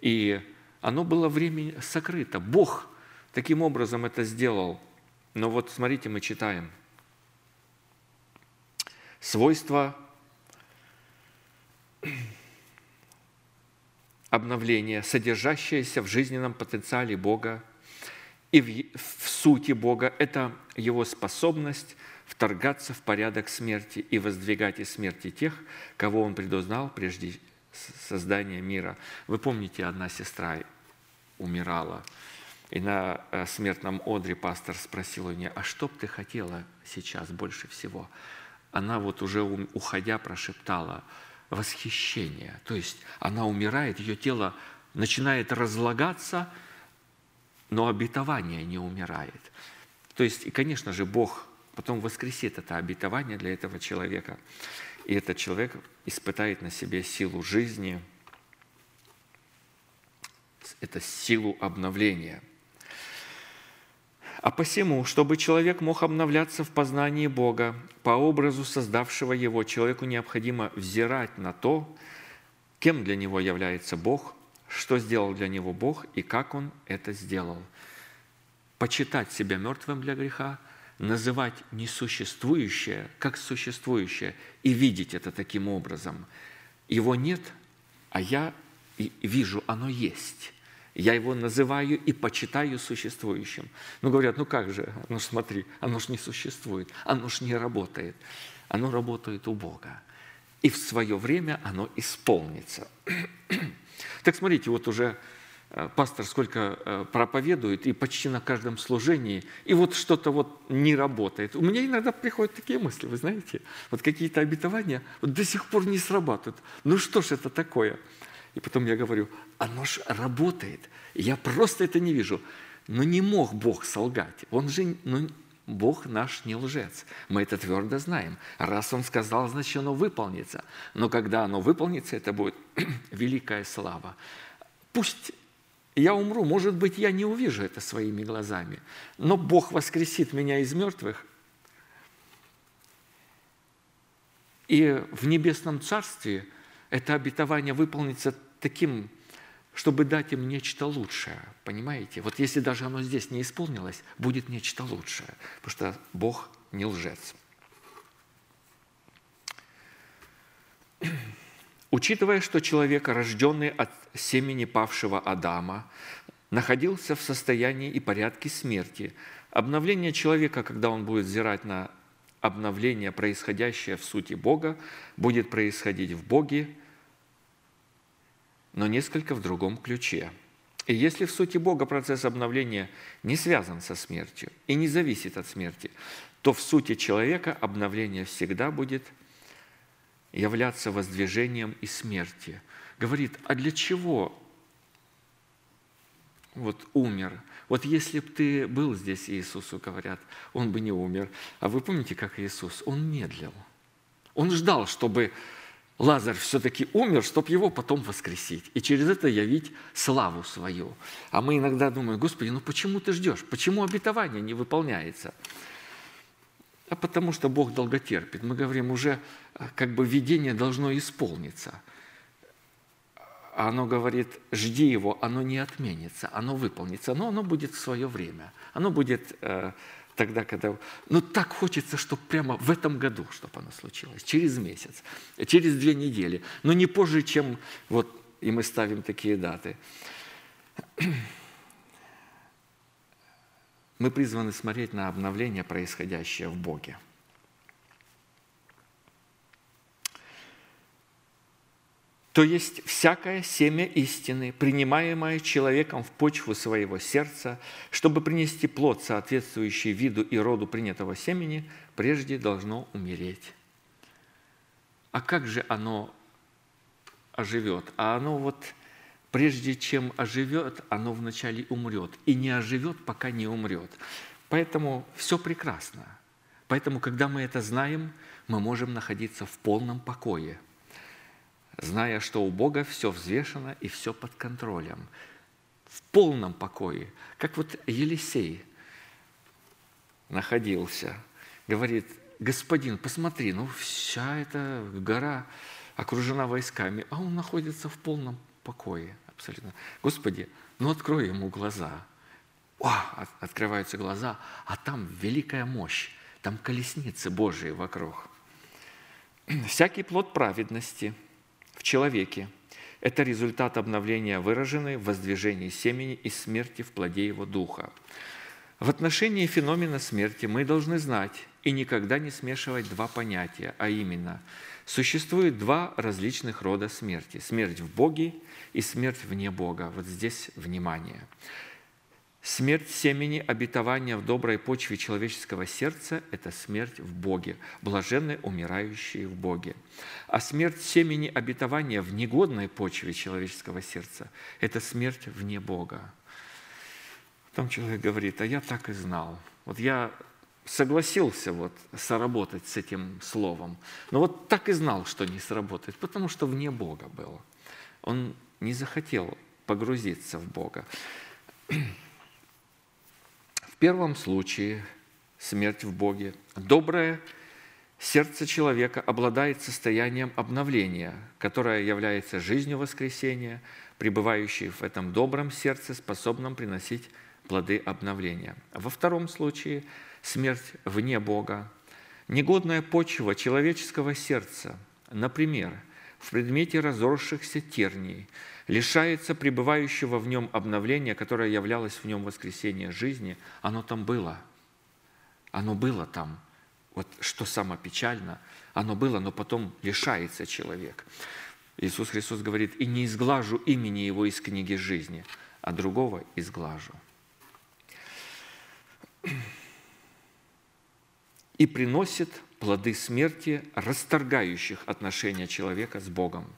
И оно было времени сокрыто. Бог таким образом это сделал. Но вот смотрите, мы читаем. Свойства обновления, содержащееся в жизненном потенциале Бога – и в, в сути Бога – это Его способность вторгаться в порядок смерти и воздвигать из смерти тех, кого Он предузнал прежде создания мира. Вы помните, одна сестра умирала. И на э, смертном одре пастор спросил у нее, а что бы ты хотела сейчас больше всего? Она вот уже уходя прошептала восхищение. То есть она умирает, ее тело начинает разлагаться, но обетование не умирает. То есть, и, конечно же, Бог потом воскресит это обетование для этого человека. И этот человек испытает на себе силу жизни, это силу обновления. А посему, чтобы человек мог обновляться в познании Бога по образу создавшего его, человеку необходимо взирать на то, кем для него является Бог, что сделал для него Бог и как он это сделал. Почитать себя мертвым для греха – называть несуществующее как существующее и видеть это таким образом. Его нет, а я вижу, оно есть. Я его называю и почитаю существующим. Ну, говорят, ну как же, ну смотри, оно ж не существует, оно ж не работает. Оно работает у Бога. И в свое время оно исполнится. Так смотрите, вот уже Э, пастор сколько э, проповедует, и почти на каждом служении, и вот что-то вот не работает. У меня иногда приходят такие мысли, вы знаете, вот какие-то обетования вот до сих пор не срабатывают. Ну что ж это такое? И потом я говорю, оно ж работает. Я просто это не вижу. Но не мог Бог солгать. Он же, ну, Бог наш не лжец. Мы это твердо знаем. Раз Он сказал, значит, оно выполнится. Но когда оно выполнится, это будет великая слава. Пусть я умру, может быть, я не увижу это своими глазами, но Бог воскресит меня из мертвых, и в небесном царстве это обетование выполнится таким, чтобы дать им нечто лучшее. Понимаете? Вот если даже оно здесь не исполнилось, будет нечто лучшее, потому что Бог не лжец. Учитывая, что человек, рожденный от семени павшего Адама, находился в состоянии и порядке смерти, обновление человека, когда он будет взирать на обновление, происходящее в сути Бога, будет происходить в Боге, но несколько в другом ключе. И если в сути Бога процесс обновления не связан со смертью и не зависит от смерти, то в сути человека обновление всегда будет – являться воздвижением и смерти. Говорит, а для чего вот умер? Вот если бы ты был здесь, Иисусу говорят, он бы не умер. А вы помните, как Иисус? Он медлил. Он ждал, чтобы Лазарь все-таки умер, чтобы его потом воскресить. И через это явить славу свою. А мы иногда думаем, Господи, ну почему ты ждешь? Почему обетование не выполняется? А потому что Бог долготерпит. Мы говорим, уже э, как бы видение должно исполниться. А оно говорит, жди его, оно не отменится, оно выполнится, но оно будет в свое время. Оно будет э, тогда, когда... Ну, так хочется, чтобы прямо в этом году, чтобы оно случилось, через месяц, через две недели, но не позже, чем вот, и мы ставим такие даты. Мы призваны смотреть на обновление, происходящее в Боге. То есть всякое семя истины, принимаемое человеком в почву своего сердца, чтобы принести плод, соответствующий виду и роду принятого семени, прежде должно умереть. А как же оно оживет? А оно вот прежде чем оживет, оно вначале умрет. И не оживет, пока не умрет. Поэтому все прекрасно. Поэтому, когда мы это знаем, мы можем находиться в полном покое, зная, что у Бога все взвешено и все под контролем. В полном покое. Как вот Елисей находился, говорит, господин, посмотри, ну вся эта гора окружена войсками, а он находится в полном покое абсолютно. Господи, ну открой ему глаза. О, открываются глаза, а там великая мощь, там колесницы Божии вокруг. Всякий плод праведности в человеке – это результат обновления, выраженный в воздвижении семени и смерти в плоде его духа. В отношении феномена смерти мы должны знать и никогда не смешивать два понятия, а именно Существует два различных рода смерти. Смерть в Боге и смерть вне Бога. Вот здесь внимание. Смерть семени обетования в доброй почве человеческого сердца – это смерть в Боге, блаженны умирающие в Боге. А смерть семени обетования в негодной почве человеческого сердца – это смерть вне Бога. Там человек говорит, а я так и знал. Вот я согласился вот соработать с этим словом, но вот так и знал, что не сработает, потому что вне Бога было. Он не захотел погрузиться в Бога первом случае смерть в Боге. Доброе сердце человека обладает состоянием обновления, которое является жизнью воскресения, пребывающей в этом добром сердце, способном приносить плоды обновления. Во втором случае смерть вне Бога. Негодная почва человеческого сердца, например, в предмете разросшихся терний – лишается пребывающего в нем обновления, которое являлось в нем воскресение жизни, оно там было. Оно было там. Вот что самое печально, оно было, но потом лишается человек. Иисус Христос говорит, «И не изглажу имени Его из книги жизни, а другого изглажу». И приносит плоды смерти, расторгающих отношения человека с Богом –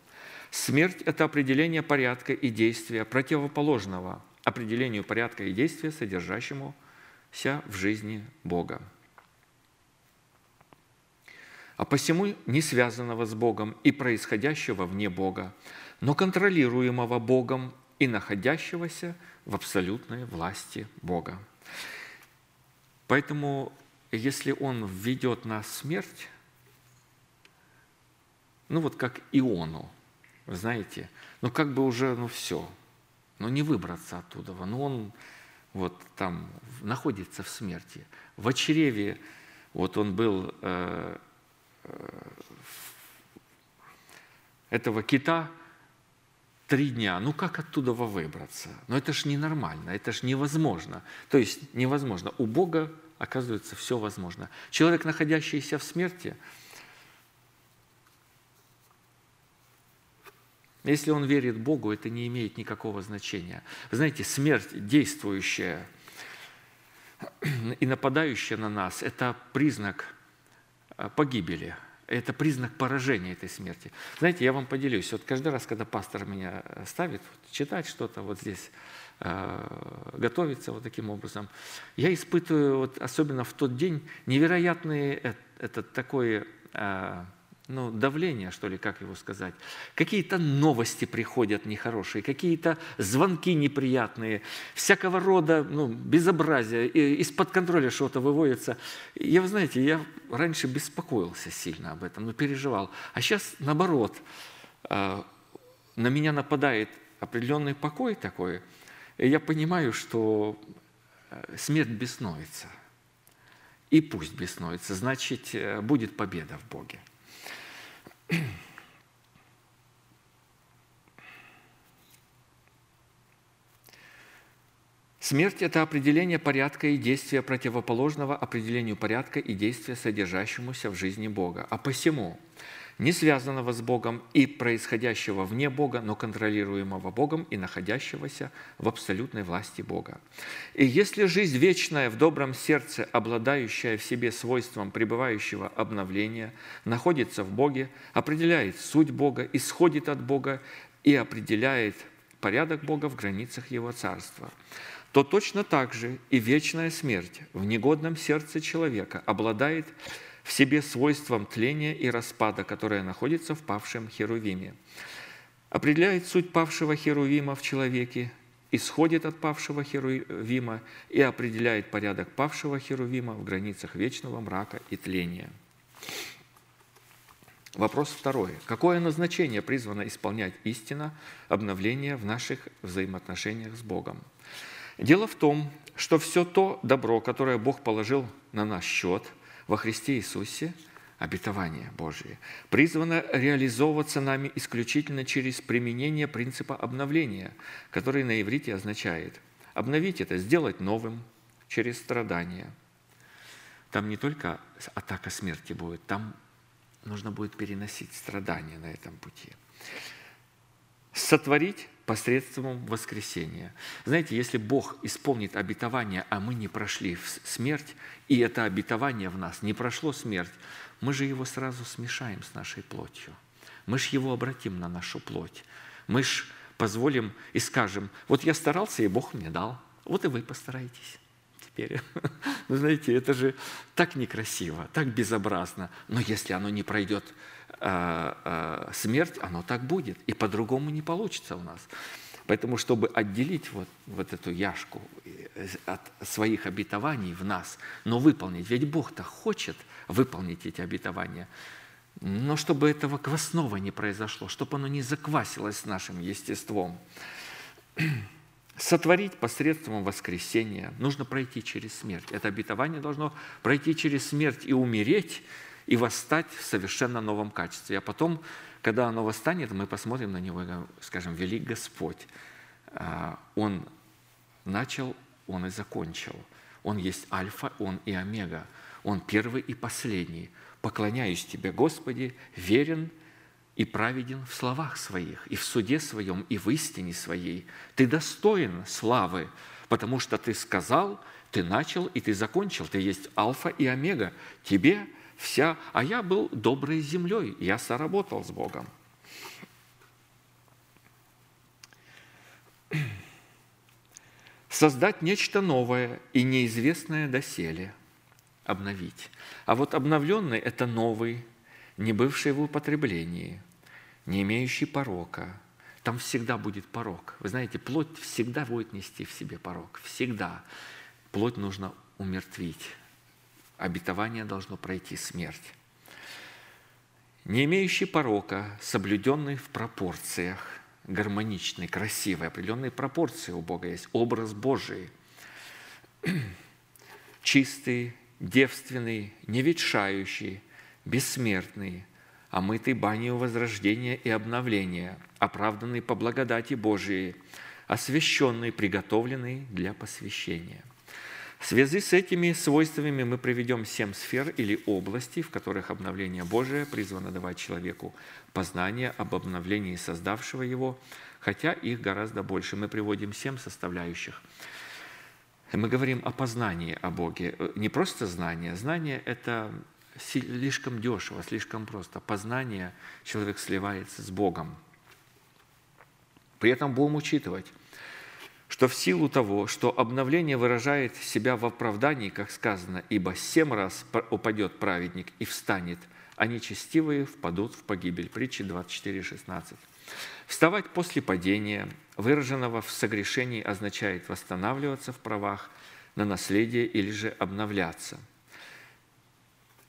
Смерть – это определение порядка и действия, противоположного определению порядка и действия, содержащемуся в жизни Бога. А посему не связанного с Богом и происходящего вне Бога, но контролируемого Богом и находящегося в абсолютной власти Бога. Поэтому, если Он введет нас в смерть, ну вот как Иону – вы знаете, ну как бы уже, ну все, ну не выбраться оттуда, ну он вот там находится в смерти. В чреве, вот он был э, э, этого кита три дня. Ну как оттуда выбраться? Ну это ж ненормально, это ж невозможно. То есть невозможно. У Бога, оказывается, все возможно. Человек, находящийся в смерти, Если он верит Богу, это не имеет никакого значения. Вы знаете, смерть, действующая и нападающая на нас, это признак э, погибели, это признак поражения этой смерти. Знаете, я вам поделюсь. Вот каждый раз, когда пастор меня э, ставит вот, читать что-то вот здесь, э, готовиться вот таким образом, я испытываю, вот, особенно в тот день, невероятный этот, этот такой ну, давление, что ли, как его сказать. Какие-то новости приходят нехорошие, какие-то звонки неприятные, всякого рода ну, безобразие, из-под контроля что-то выводится. Я, вы знаете, я раньше беспокоился сильно об этом, но переживал. А сейчас, наоборот, а, на меня нападает определенный покой такой, и я понимаю, что э, смерть беснуется. И пусть беснуется, значит, э, будет победа в Боге. Смерть – это определение порядка и действия противоположного определению порядка и действия, содержащемуся в жизни Бога. А посему не связанного с Богом и происходящего вне Бога, но контролируемого Богом и находящегося в абсолютной власти Бога. И если жизнь вечная в добром сердце, обладающая в себе свойством пребывающего обновления, находится в Боге, определяет суть Бога, исходит от Бога и определяет порядок Бога в границах Его Царства, то точно так же и вечная смерть в негодном сердце человека обладает в себе свойством тления и распада, которое находится в павшем Херувиме. Определяет суть павшего Херувима в человеке, исходит от павшего Херувима и определяет порядок павшего Херувима в границах вечного мрака и тления. Вопрос второй. Какое назначение призвано исполнять истина обновления в наших взаимоотношениях с Богом? Дело в том, что все то добро, которое Бог положил на наш счет – во Христе Иисусе обетование Божие, призвано реализовываться нами исключительно через применение принципа обновления, который на иврите означает обновить это, сделать новым через страдания. Там не только атака смерти будет, там нужно будет переносить страдания на этом пути. Сотворить посредством воскресения. Знаете, если Бог исполнит обетование, а мы не прошли смерть, и это обетование в нас не прошло смерть, мы же его сразу смешаем с нашей плотью. Мы же его обратим на нашу плоть. Мы же позволим и скажем, вот я старался, и Бог мне дал, вот и вы постарайтесь теперь. Вы знаете, это же так некрасиво, так безобразно. Но если оно не пройдет смерть, оно так будет. И по-другому не получится у нас. Поэтому, чтобы отделить вот, вот эту яшку э, от своих обетований в нас, но выполнить, ведь Бог-то хочет выполнить эти обетования, но чтобы этого квасного не произошло, чтобы оно не заквасилось нашим естеством. Сотворить посредством воскресения нужно пройти через смерть. Это обетование должно пройти через смерть и умереть, и восстать в совершенно новом качестве. А потом, когда оно восстанет, мы посмотрим на него и скажем, велик Господь. А, он начал, Он и закончил. Он есть Альфа, Он и Омега. Он первый и последний. Поклоняюсь Тебе, Господи, верен и праведен в словах своих, и в суде своем, и в истине своей. Ты достоин славы, потому что Ты сказал, Ты начал и Ты закончил. Ты есть Альфа и Омега. Тебе вся... А я был доброй землей, я соработал с Богом. Создать нечто новое и неизвестное доселе – обновить. А вот обновленный – это новый, не бывший в употреблении, не имеющий порока. Там всегда будет порок. Вы знаете, плоть всегда будет нести в себе порок. Всегда. Плоть нужно умертвить. Обетование должно пройти смерть. Не имеющий порока, соблюденный в пропорциях, гармоничный, красивый, определенные пропорции у Бога есть, образ Божий, чистый, девственный, неветшающий, бессмертный, омытый банью возрождения и обновления, оправданный по благодати Божией, освященный, приготовленный для посвящения. В связи с этими свойствами мы приведем семь сфер или областей, в которых обновление Божие призвано давать человеку познание об обновлении создавшего его, хотя их гораздо больше. Мы приводим семь составляющих – мы говорим о познании о Боге. Не просто знание. Знание – это слишком дешево, слишком просто. Познание человек сливается с Богом. При этом будем учитывать, что в силу того, что обновление выражает себя в оправдании, как сказано, «Ибо семь раз упадет праведник и встанет, а нечестивые впадут в погибель». Притча 24, 16. Вставать после падения, выраженного в согрешении, означает восстанавливаться в правах на наследие или же обновляться.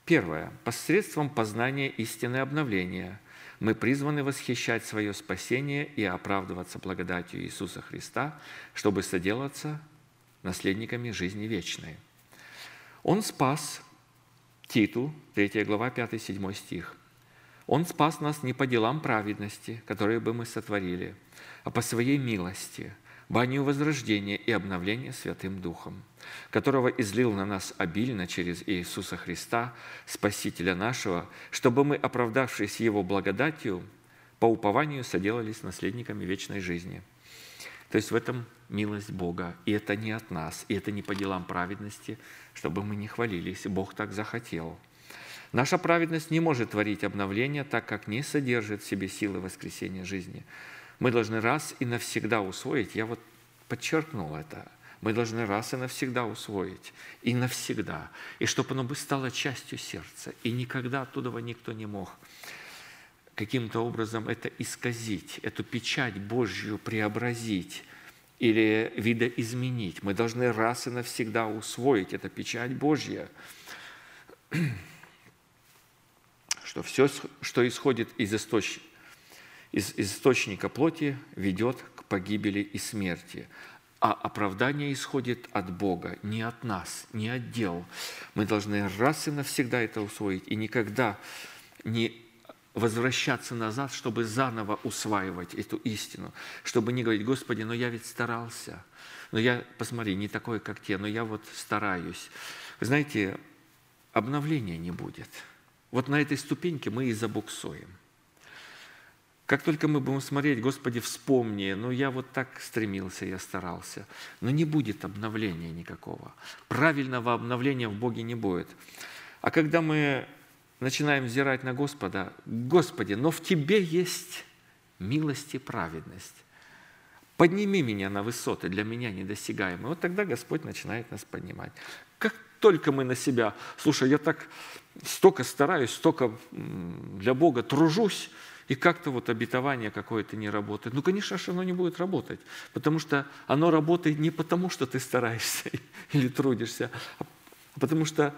Первое. Посредством познания истины обновления мы призваны восхищать свое спасение и оправдываться благодатью Иисуса Христа, чтобы соделаться наследниками жизни вечной. Он спас Титу, 3 глава, 5-7 стих – он спас нас не по делам праведности, которые бы мы сотворили, а по своей милости, банию возрождения и обновления Святым Духом, которого излил на нас обильно через Иисуса Христа, Спасителя нашего, чтобы мы, оправдавшись Его благодатью, по упованию соделались наследниками вечной жизни. То есть в этом милость Бога. И это не от нас, и это не по делам праведности, чтобы мы не хвалились. Бог так захотел – Наша праведность не может творить обновление, так как не содержит в себе силы воскресения жизни. Мы должны раз и навсегда усвоить, я вот подчеркнул это, мы должны раз и навсегда усвоить, и навсегда, и чтобы оно бы стало частью сердца, и никогда оттуда никто не мог каким-то образом это исказить, эту печать Божью преобразить или видоизменить. Мы должны раз и навсегда усвоить эту печать Божья что все, что исходит из, источ... из источника плоти, ведет к погибели и смерти. А оправдание исходит от Бога, не от нас, не от дел. Мы должны раз и навсегда это усвоить и никогда не возвращаться назад, чтобы заново усваивать эту истину, чтобы не говорить, Господи, но я ведь старался, но я, посмотри, не такой, как те, но я вот стараюсь. Вы знаете, обновления не будет – вот на этой ступеньке мы и забуксуем. Как только мы будем смотреть, Господи, вспомни, ну я вот так стремился, я старался, но не будет обновления никакого. Правильного обновления в Боге не будет. А когда мы начинаем взирать на Господа, Господи, но в Тебе есть милость и праведность. Подними меня на высоты, для меня недосягаемые. Вот тогда Господь начинает нас поднимать. Как только мы на себя, слушай, я так столько стараюсь, столько для Бога тружусь, и как-то вот обетование какое-то не работает. Ну, конечно же, оно не будет работать, потому что оно работает не потому, что ты стараешься или трудишься, а потому что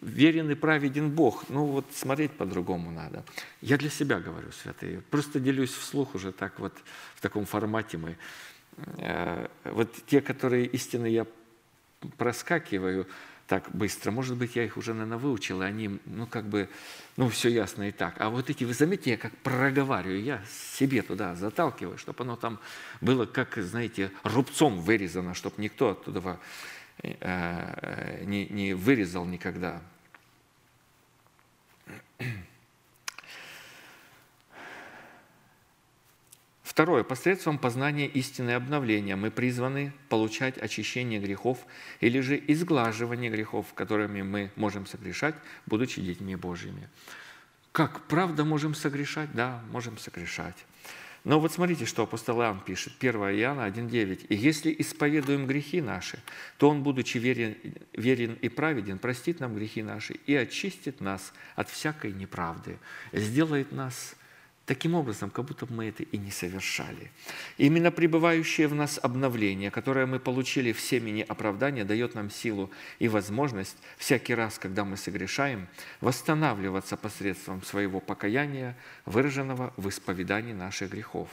верен и праведен Бог. Ну, вот смотреть по-другому надо. Я для себя говорю, святые. Просто делюсь вслух уже так вот, в таком формате мы. Э, вот те, которые истины я проскакиваю, так быстро. Может быть, я их уже, наверное, выучил, и они, ну, как бы, ну, все ясно и так. А вот эти, вы заметите, я как проговариваю, я себе туда заталкиваю, чтобы оно там было, как, знаете, рубцом вырезано, чтобы никто оттуда э, не, не вырезал никогда. Второе. Посредством познания истины обновления мы призваны получать очищение грехов или же изглаживание грехов, которыми мы можем согрешать, будучи детьми Божьими. Как? Правда можем согрешать? Да, можем согрешать. Но вот смотрите, что апостол Иоанн пишет, 1 Иоанна 1,9. «И если исповедуем грехи наши, то Он, будучи верен, верен и праведен, простит нам грехи наши и очистит нас от всякой неправды, сделает нас Таким образом, как будто мы это и не совершали. Именно пребывающее в нас обновление, которое мы получили в семени оправдания, дает нам силу и возможность всякий раз, когда мы согрешаем, восстанавливаться посредством своего покаяния, выраженного в исповедании наших грехов.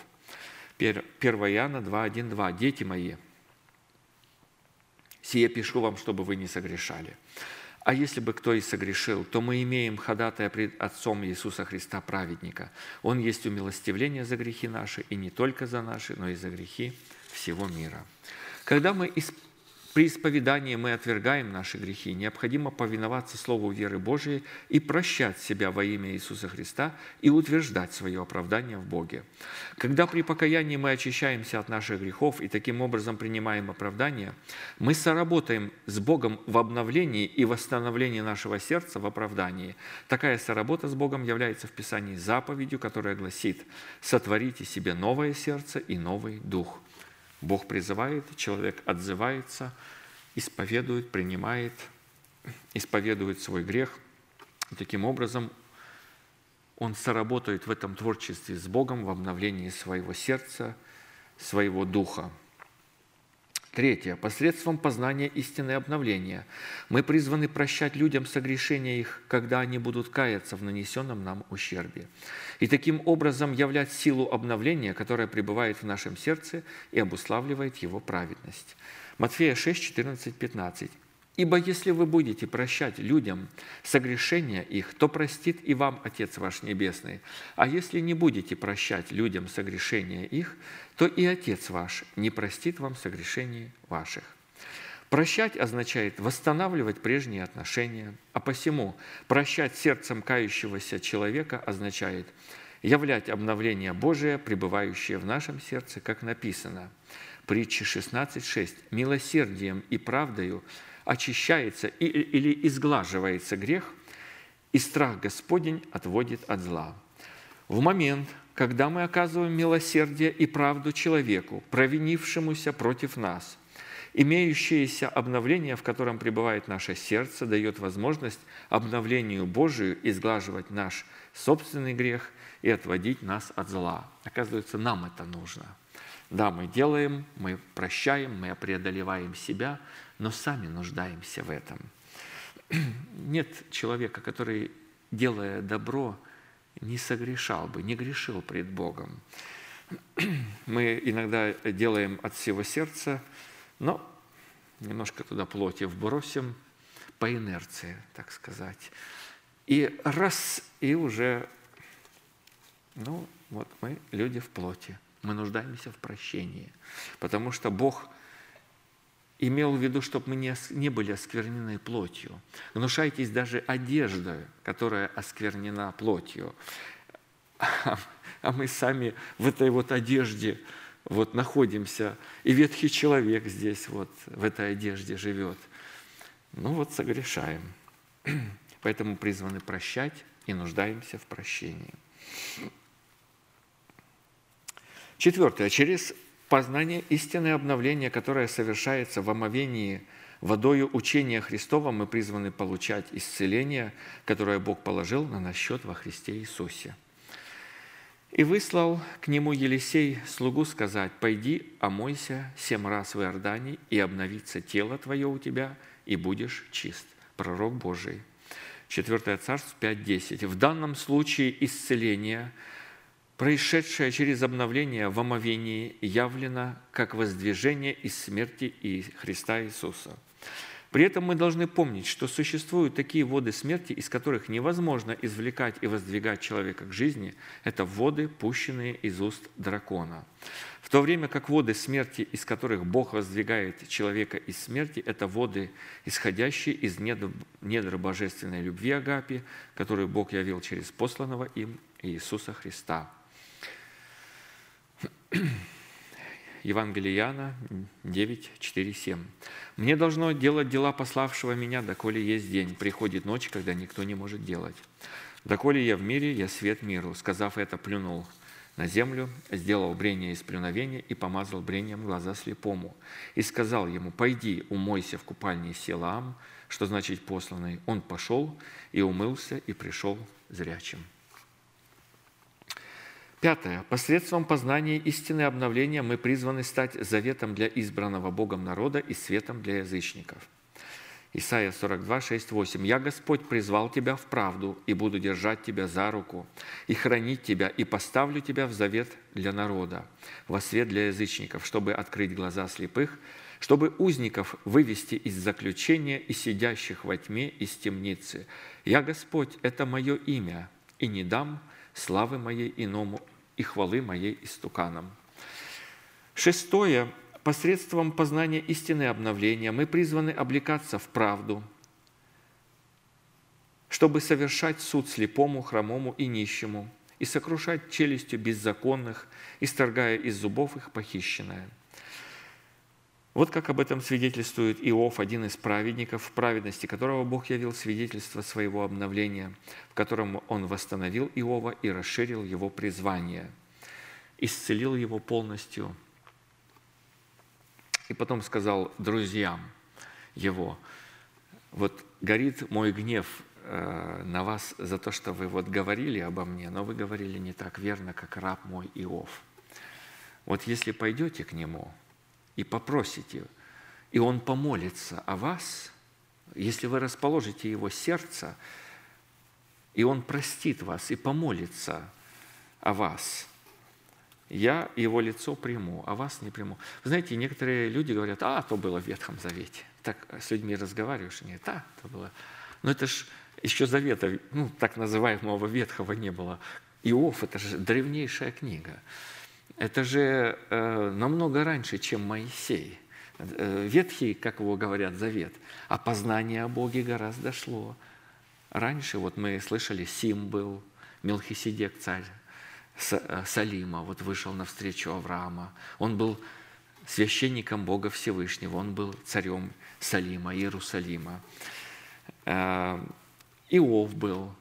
1 Иоанна 2, 1, 2. «Дети мои, сие пишу вам, чтобы вы не согрешали». А если бы кто и согрешил, то мы имеем ходатая пред Отцом Иисуса Христа праведника. Он есть умилостивление за грехи наши, и не только за наши, но и за грехи всего мира. Когда мы при исповедании мы отвергаем наши грехи. Необходимо повиноваться Слову веры Божией и прощать себя во имя Иисуса Христа и утверждать свое оправдание в Боге. Когда при покаянии мы очищаемся от наших грехов и таким образом принимаем оправдание, мы соработаем с Богом в обновлении и восстановлении нашего сердца в оправдании. Такая соработа с Богом является в Писании заповедью, которая гласит «Сотворите себе новое сердце и новый дух». Бог призывает, человек отзывается, исповедует, принимает, исповедует свой грех. Таким образом он соработает в этом творчестве с Богом в обновлении своего сердца, своего духа. Третье. Посредством познания истины обновления мы призваны прощать людям согрешения их, когда они будут каяться в нанесенном нам ущербе. И таким образом являть силу обновления, которая пребывает в нашем сердце и обуславливает его праведность. Матфея 6, 14, 15. Ибо если вы будете прощать людям согрешения их, то простит и вам Отец ваш Небесный. А если не будете прощать людям согрешения их, то и Отец ваш не простит вам согрешений ваших. Прощать означает восстанавливать прежние отношения, а посему прощать сердцем кающегося человека означает являть обновление Божие, пребывающее в нашем сердце, как написано. Притча 16.6. «Милосердием и правдою очищается или изглаживается грех, и страх Господень отводит от зла. В момент, когда мы оказываем милосердие и правду человеку, провинившемуся против нас, имеющееся обновление, в котором пребывает наше сердце, дает возможность обновлению Божию изглаживать наш собственный грех и отводить нас от зла. Оказывается, нам это нужно. Да, мы делаем, мы прощаем, мы преодолеваем себя, но сами нуждаемся в этом. Нет человека, который, делая добро, не согрешал бы, не грешил пред Богом. Мы иногда делаем от всего сердца, но немножко туда плоти вбросим по инерции, так сказать. И раз, и уже, ну, вот мы люди в плоти, мы нуждаемся в прощении, потому что Бог – имел в виду, чтобы мы не, не были осквернены плотью. Гнушайтесь даже одеждой, которая осквернена плотью. А, а мы сами в этой вот одежде вот находимся, и ветхий человек здесь вот в этой одежде живет. Ну вот согрешаем. Поэтому призваны прощать и нуждаемся в прощении. Четвертое. Через познание истины обновления, которое совершается в омовении водою учения Христова, мы призваны получать исцеление, которое Бог положил на наш счет во Христе Иисусе. И выслал к нему Елисей слугу сказать, «Пойди, омойся семь раз в Иордане, и обновится тело твое у тебя, и будешь чист». Пророк Божий. 4 Царств 5.10. В данном случае исцеление – происшедшее через обновление в омовении явлено как воздвижение из смерти и Христа Иисуса. При этом мы должны помнить, что существуют такие воды смерти, из которых невозможно извлекать и воздвигать человека к жизни. Это воды, пущенные из уст дракона. В то время как воды смерти, из которых Бог воздвигает человека из смерти, это воды, исходящие из недр, недр божественной любви Агапи, которую Бог явил через посланного им Иисуса Христа. Евангелие Иоанна 9, 4, 7. «Мне должно делать дела пославшего меня, доколе есть день. Приходит ночь, когда никто не может делать. Доколе я в мире, я свет миру». Сказав это, плюнул на землю, сделал брение из плюновения и помазал брением глаза слепому. И сказал ему, «Пойди, умойся в купальне Силаам», что значит посланный. Он пошел и умылся, и пришел зрячим. Пятое. Посредством познания истины обновления мы призваны стать заветом для избранного Богом народа и светом для язычников. Исайя 42, 6, 8. «Я, Господь, призвал тебя в правду, и буду держать тебя за руку, и хранить тебя, и поставлю тебя в завет для народа, во свет для язычников, чтобы открыть глаза слепых, чтобы узников вывести из заключения и сидящих во тьме из темницы. Я, Господь, это мое имя, и не дам славы моей иному и хвалы моей истуканам. Шестое. Посредством познания истины обновления мы призваны облекаться в правду, чтобы совершать суд слепому, хромому и нищему, и сокрушать челюстью беззаконных, исторгая из зубов их похищенное – вот как об этом свидетельствует Иов, один из праведников, в праведности которого Бог явил свидетельство своего обновления, в котором Он восстановил Иова и расширил его призвание, исцелил его полностью. И потом сказал друзьям его, вот горит мой гнев э, на вас за то, что вы вот говорили обо мне, но вы говорили не так верно, как раб мой Иов. Вот если пойдете к нему – и попросите, и Он помолится о вас, если вы расположите Его сердце, и Он простит вас и помолится о вас, я Его лицо приму, а вас не приму. Вы знаете, некоторые люди говорят, а, то было в Ветхом Завете. Так с людьми разговариваешь, нет, а, то было. Но это ж еще Завета, ну, так называемого Ветхого не было. Иов – это же древнейшая книга. Это же э, намного раньше, чем Моисей. Э, ветхий, как его говорят, завет. А познание о Боге гораздо шло. Раньше, вот мы слышали, Сим был, Мелхиседек царь э, Салима, вот вышел навстречу Авраама. Он был священником Бога Всевышнего, он был царем Салима, Иерусалима. Иов был,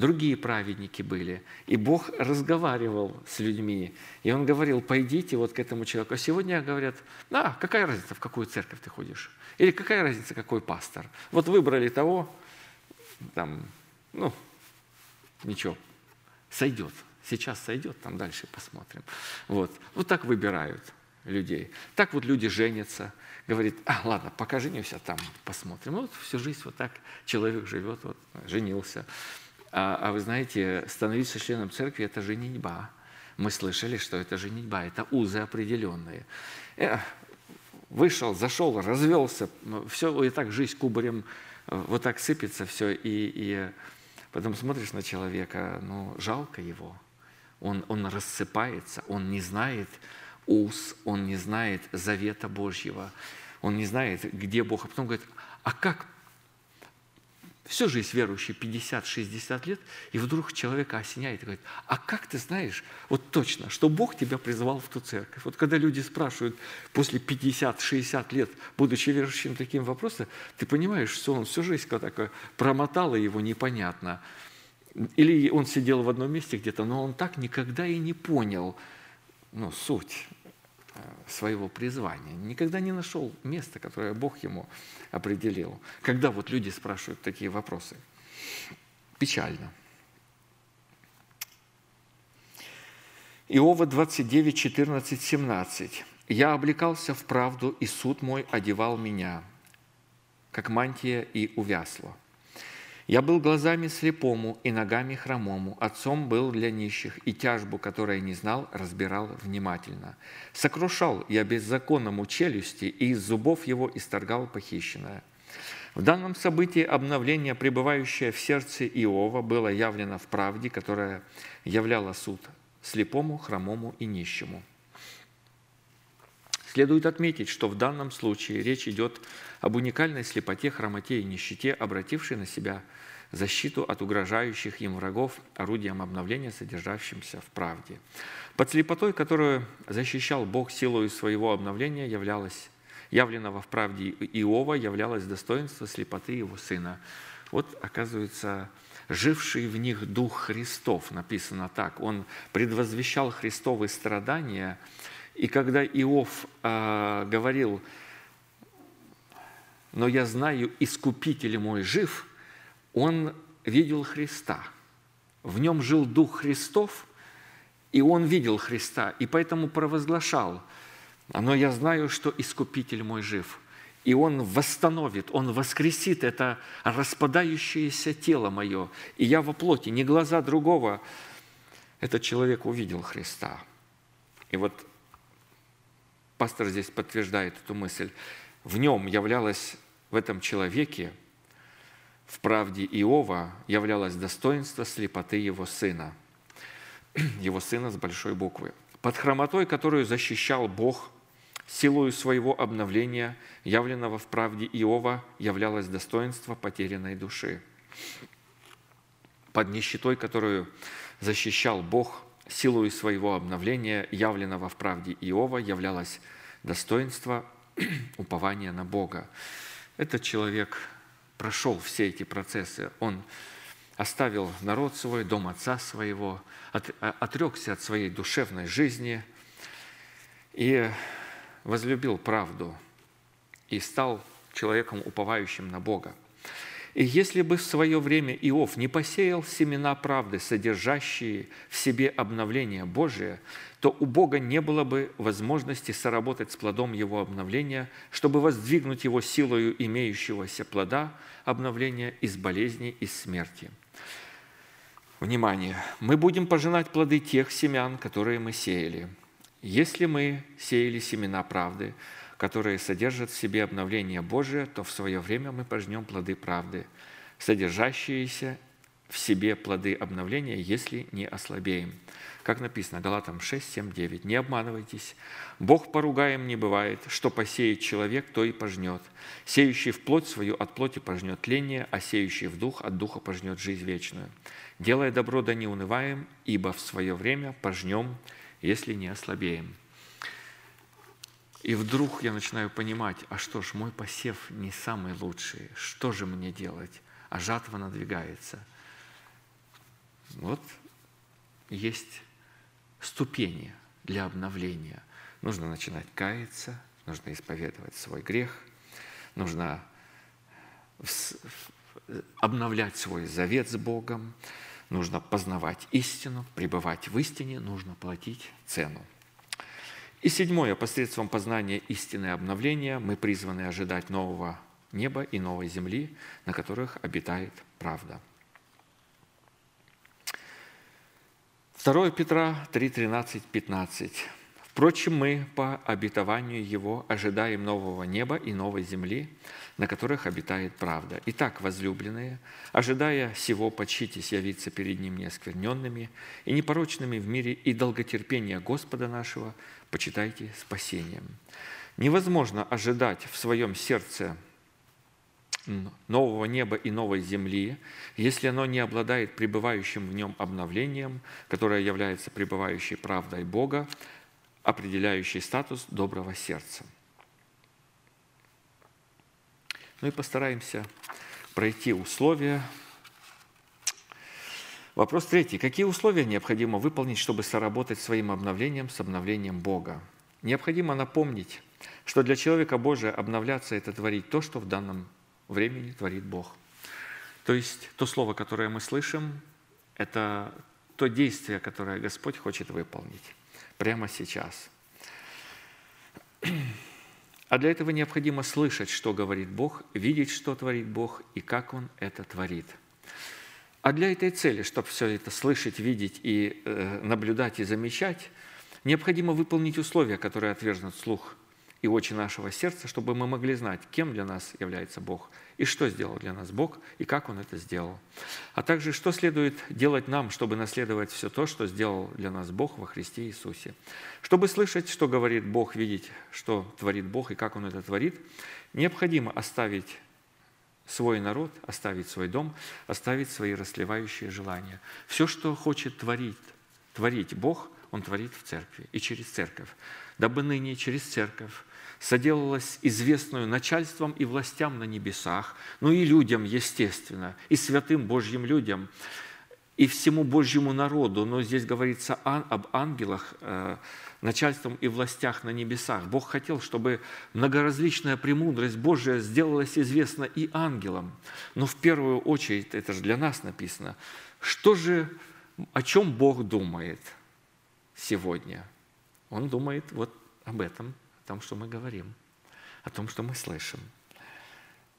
другие праведники были. И Бог разговаривал с людьми. И Он говорил, пойдите вот к этому человеку. А сегодня говорят, а, какая разница, в какую церковь ты ходишь? Или какая разница, какой пастор? Вот выбрали того, там, ну, ничего, сойдет. Сейчас сойдет, там дальше посмотрим. Вот, вот так выбирают людей. Так вот люди женятся, говорит, а, ладно, пока женюсь, а там посмотрим. Вот всю жизнь вот так человек живет, вот, женился. А, а вы знаете, становиться членом церкви – это женитьба. Мы слышали, что это женитьба, это узы определенные. Э, вышел, зашел, развелся, все, и так жизнь кубарем э, вот так сыпется все, и, и потом смотришь на человека, ну, жалко его. Он, он рассыпается, он не знает уз, он не знает завета Божьего. он не знает, где Бог. А потом говорит, а как все же есть верующие 50-60 лет, и вдруг человека осеняет и говорит, а как ты знаешь вот точно, что Бог тебя призвал в ту церковь? Вот когда люди спрашивают после 50-60 лет, будучи верующим таким вопросом, ты понимаешь, что он всю жизнь такое промотал, и его непонятно. Или он сидел в одном месте где-то, но он так никогда и не понял ну, суть своего призвания. Никогда не нашел места, которое Бог ему определил. Когда вот люди спрашивают такие вопросы. Печально. Иова 29, 14, 17. «Я облекался в правду, и суд мой одевал меня, как мантия и увясло. Я был глазами слепому и ногами хромому, отцом был для нищих, и тяжбу, которую не знал, разбирал внимательно. Сокрушал я беззаконному челюсти, и из зубов его исторгал похищенное. В данном событии обновление, пребывающее в сердце Иова, было явлено в правде, которая являла суд слепому, хромому и нищему. Следует отметить, что в данном случае речь идет об уникальной слепоте, хромоте и нищете, обратившей на себя – защиту от угрожающих им врагов орудием обновления, содержащимся в правде. Под слепотой, которую защищал Бог силою своего обновления, являлось, явленного в правде Иова, являлось достоинство слепоты его сына. Вот, оказывается, живший в них Дух Христов, написано так. Он предвозвещал Христовы страдания, и когда Иов э, говорил, «Но я знаю, Искупитель мой жив», он видел Христа. В нем жил Дух Христов, и он видел Христа, и поэтому провозглашал, но я знаю, что Искупитель мой жив, и Он восстановит, Он воскресит это распадающееся тело мое, и я во плоти, не глаза другого, этот человек увидел Христа. И вот пастор здесь подтверждает эту мысль. В нем являлось, в этом человеке, в правде Иова являлось достоинство слепоты его сына, его сына с большой буквы. Под хромотой, которую защищал Бог, силою своего обновления, явленного в правде Иова, являлось достоинство потерянной души. Под нищетой, которую защищал Бог, силою своего обновления, явленного в правде Иова, являлось достоинство упования на Бога. Этот человек прошел все эти процессы. Он оставил народ свой, дом отца своего, отрекся от своей душевной жизни и возлюбил правду и стал человеком, уповающим на Бога. И если бы в свое время Иов не посеял семена правды, содержащие в себе обновление Божие, то у Бога не было бы возможности соработать с плодом его обновления, чтобы воздвигнуть его силою имеющегося плода обновления из болезни, из смерти. Внимание! Мы будем пожинать плоды тех семян, которые мы сеяли. Если мы сеяли семена правды, которые содержат в себе обновление Божие, то в свое время мы пожнем плоды правды, содержащиеся в себе плоды обновления, если не ослабеем. Как написано, Галатам 6, 7, 9. «Не обманывайтесь, Бог поругаем не бывает, что посеет человек, то и пожнет. Сеющий в плоть свою от плоти пожнет тление, а сеющий в дух от духа пожнет жизнь вечную. Делая добро, да не унываем, ибо в свое время пожнем, если не ослабеем». И вдруг я начинаю понимать, а что ж, мой посев не самый лучший, что же мне делать? А жатва надвигается. Вот есть ступени для обновления. Нужно начинать каяться, нужно исповедовать свой грех, нужно обновлять свой завет с Богом, нужно познавать истину, пребывать в истине, нужно платить цену. И седьмое, посредством познания истины и обновления мы призваны ожидать нового неба и новой земли, на которых обитает правда. 2 Петра 3, 13, 15. Впрочем, мы по обетованию Его ожидаем нового неба и новой земли, на которых обитает правда. Итак, возлюбленные, ожидая сего, почитесь явиться перед Ним неоскверненными и непорочными в мире и долготерпения Господа нашего, почитайте спасением. Невозможно ожидать в своем сердце нового неба и новой земли, если оно не обладает пребывающим в нем обновлением, которое является пребывающей правдой Бога, определяющей статус доброго сердца. Ну и постараемся пройти условия. Вопрос третий. Какие условия необходимо выполнить, чтобы соработать своим обновлением с обновлением Бога? Необходимо напомнить, что для человека Божия обновляться – это творить то, что в данном времени творит Бог. То есть то слово, которое мы слышим, это то действие, которое Господь хочет выполнить прямо сейчас. А для этого необходимо слышать, что говорит Бог, видеть, что творит Бог и как Он это творит. А для этой цели, чтобы все это слышать, видеть и э, наблюдать и замечать, необходимо выполнить условия, которые отвержнут слух и очи нашего сердца, чтобы мы могли знать, кем для нас является Бог, и что сделал для нас Бог, и как Он это сделал. А также, что следует делать нам, чтобы наследовать все то, что сделал для нас Бог во Христе Иисусе. Чтобы слышать, что говорит Бог, видеть, что творит Бог и как Он это творит, необходимо оставить свой народ, оставить свой дом, оставить свои расливающие желания. Все, что хочет творить, творить Бог, Он творит в церкви и через церковь. Дабы ныне через церковь соделалось известную начальством и властям на небесах, ну и людям, естественно, и святым Божьим людям, и всему Божьему народу. Но здесь говорится об ангелах, э, начальством и властях на небесах. Бог хотел, чтобы многоразличная премудрость Божия сделалась известна и ангелам. Но в первую очередь, это же для нас написано, что же, о чем Бог думает сегодня? Он думает вот об этом – том, что мы говорим, о том, что мы слышим.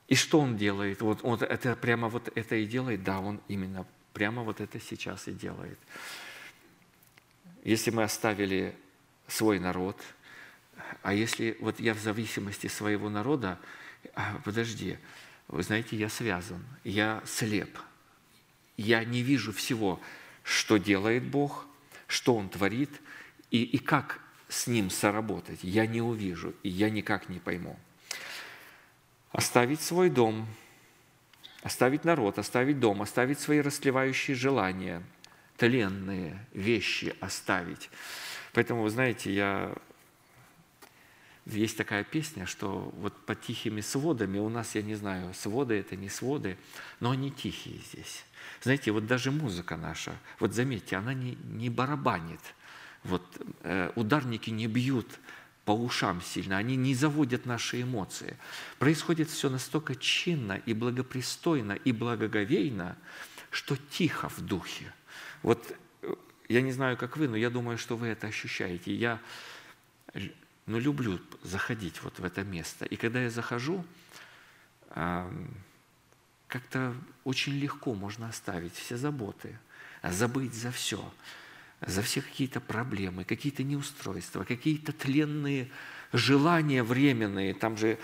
И что он делает? Вот он это прямо вот это и делает? Да, он именно прямо вот это сейчас и делает. Если мы оставили свой народ, а если вот я в зависимости своего народа, а, подожди, вы знаете, я связан, я слеп, я не вижу всего, что делает Бог, что Он творит, и, и как с ним соработать, я не увижу, и я никак не пойму. Оставить свой дом, оставить народ, оставить дом, оставить свои расливающие желания, тленные вещи оставить. Поэтому, вы знаете, я есть такая песня, что вот под тихими сводами, у нас, я не знаю, своды это не своды, но они тихие здесь. Знаете, вот даже музыка наша, вот заметьте, она не, не барабанит – вот э, ударники не бьют по ушам сильно, они не заводят наши эмоции. Происходит все настолько чинно и благопристойно и благоговейно, что тихо в духе. Вот э, я не знаю, как вы, но я думаю, что вы это ощущаете. Я ну, люблю заходить вот в это место. И когда я захожу, как-то очень легко можно оставить все заботы, забыть за все за все какие-то проблемы, какие-то неустройства, какие-то тленные желания временные. Там же,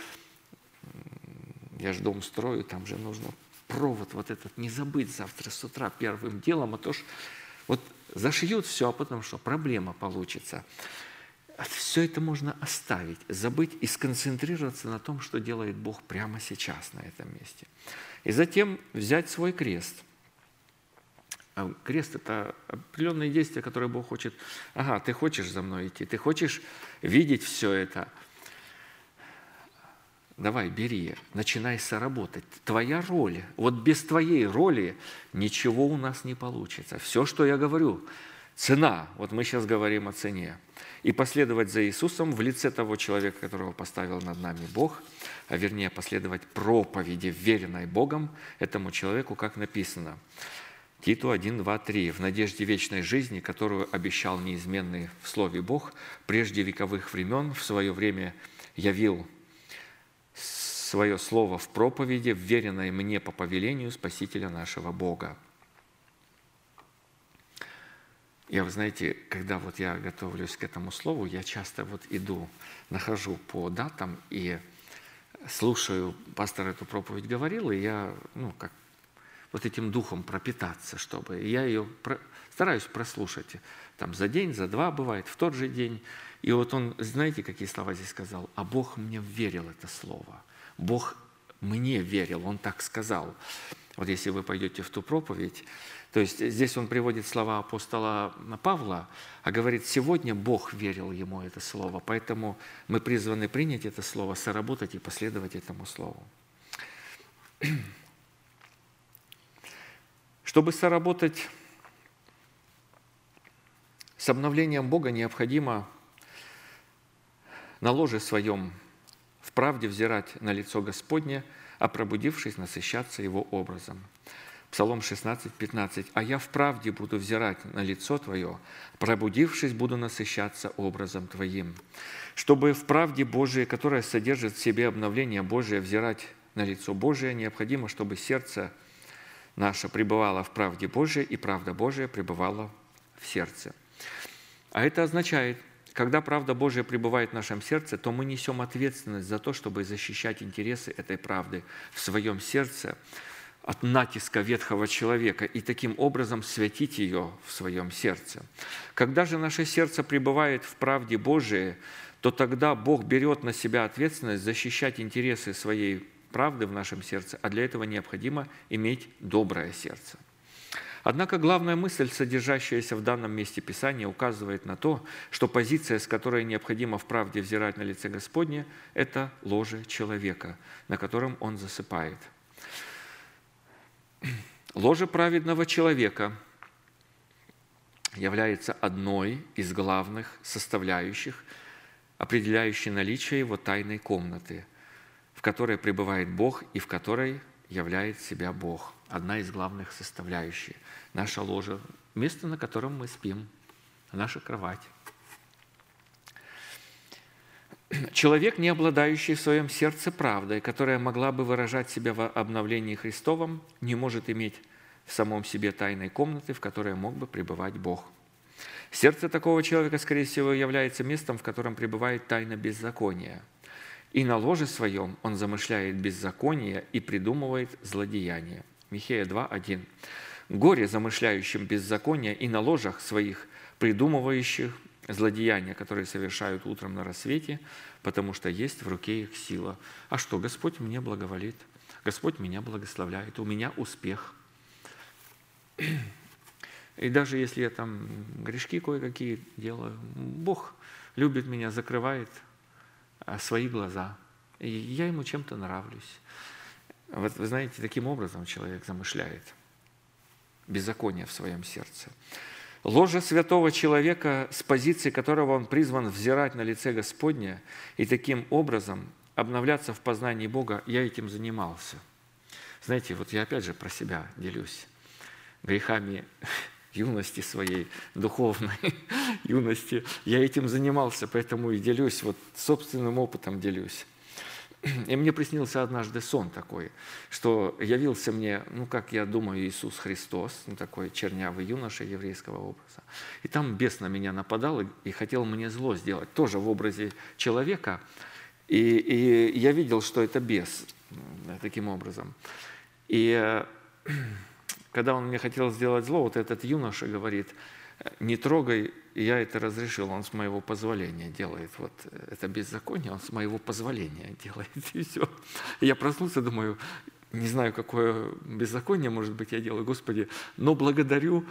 я же дом строю, там же нужно провод вот этот не забыть завтра с утра первым делом, а то ж вот зашьют все, а потом что, проблема получится. Все это можно оставить, забыть и сконцентрироваться на том, что делает Бог прямо сейчас на этом месте. И затем взять свой крест – а крест – это определенные действия, которые Бог хочет. Ага, ты хочешь за мной идти, ты хочешь видеть все это. Давай, бери, начинай соработать. Твоя роль. Вот без твоей роли ничего у нас не получится. Все, что я говорю, цена. Вот мы сейчас говорим о цене. И последовать за Иисусом в лице того человека, которого поставил над нами Бог, а вернее последовать проповеди, веренной Богом этому человеку, как написано – Титу 1, 2, 3. «В надежде вечной жизни, которую обещал неизменный в Слове Бог, прежде вековых времен в свое время явил свое слово в проповеди, вверенное мне по повелению Спасителя нашего Бога». Я, вы знаете, когда вот я готовлюсь к этому слову, я часто вот иду, нахожу по датам и слушаю, пастор эту проповедь говорил, и я, ну, как вот этим духом пропитаться, чтобы. Я ее про, стараюсь прослушать. Там за день, за два бывает, в тот же день. И вот он, знаете, какие слова здесь сказал? А Бог мне верил это слово. Бог мне верил, он так сказал. Вот если вы пойдете в ту проповедь, то есть здесь он приводит слова апостола Павла, а говорит, сегодня Бог верил ему это слово, поэтому мы призваны принять это слово, соработать и последовать этому слову. Чтобы соработать с обновлением Бога, необходимо на ложе своем в правде взирать на лицо Господне, а пробудившись, насыщаться Его образом. Псалом 16, 15. «А я в правде буду взирать на лицо Твое, пробудившись, буду насыщаться образом Твоим». Чтобы в правде Божией, которая содержит в себе обновление Божие, взирать на лицо Божие, необходимо, чтобы сердце наше пребывало в правде Божией, и правда Божия пребывала в сердце. А это означает, когда правда Божия пребывает в нашем сердце, то мы несем ответственность за то, чтобы защищать интересы этой правды в своем сердце от натиска ветхого человека и таким образом святить ее в своем сердце. Когда же наше сердце пребывает в правде Божией, то тогда Бог берет на себя ответственность защищать интересы своей правды в нашем сердце, а для этого необходимо иметь доброе сердце. Однако главная мысль, содержащаяся в данном месте Писания, указывает на то, что позиция, с которой необходимо в правде взирать на лице Господне, это ложе человека, на котором он засыпает. Ложе праведного человека является одной из главных составляющих, определяющей наличие его тайной комнаты, в которой пребывает Бог и в которой являет себя Бог. Одна из главных составляющих – наша ложа, место, на котором мы спим, наша кровать. Человек, не обладающий в своем сердце правдой, которая могла бы выражать себя в обновлении Христовом, не может иметь в самом себе тайной комнаты, в которой мог бы пребывать Бог. Сердце такого человека, скорее всего, является местом, в котором пребывает тайна беззакония. И на ложе своем он замышляет беззаконие и придумывает злодеяние. Михея 2.1. Горе замышляющим беззаконие и на ложах своих придумывающих злодеяния, которые совершают утром на рассвете, потому что есть в руке их сила. А что, Господь мне благоволит, Господь меня благословляет, у меня успех. И даже если я там грешки кое-какие делаю, Бог любит меня, закрывает свои глаза. И я ему чем-то нравлюсь. Вот вы знаете, таким образом человек замышляет – беззакония в своем сердце. Ложа святого человека, с позиции которого он призван взирать на лице Господня и таким образом обновляться в познании Бога, я этим занимался. Знаете, вот я опять же про себя делюсь грехами юности своей, духовной юности. Я этим занимался, поэтому и делюсь, вот собственным опытом делюсь. И мне приснился однажды сон такой, что явился мне, ну, как я думаю, Иисус Христос, ну, такой чернявый юноша еврейского образа. И там бес на меня нападал и, хотел мне зло сделать, тоже в образе человека. И, и я видел, что это бес таким образом. И э, когда он мне хотел сделать зло, вот этот юноша говорит – не трогай, я это разрешил, он с моего позволения делает. Вот это беззаконие, он с моего позволения делает, и все. я проснулся, думаю, не знаю, какое беззаконие, может быть, я делаю, Господи, но благодарю,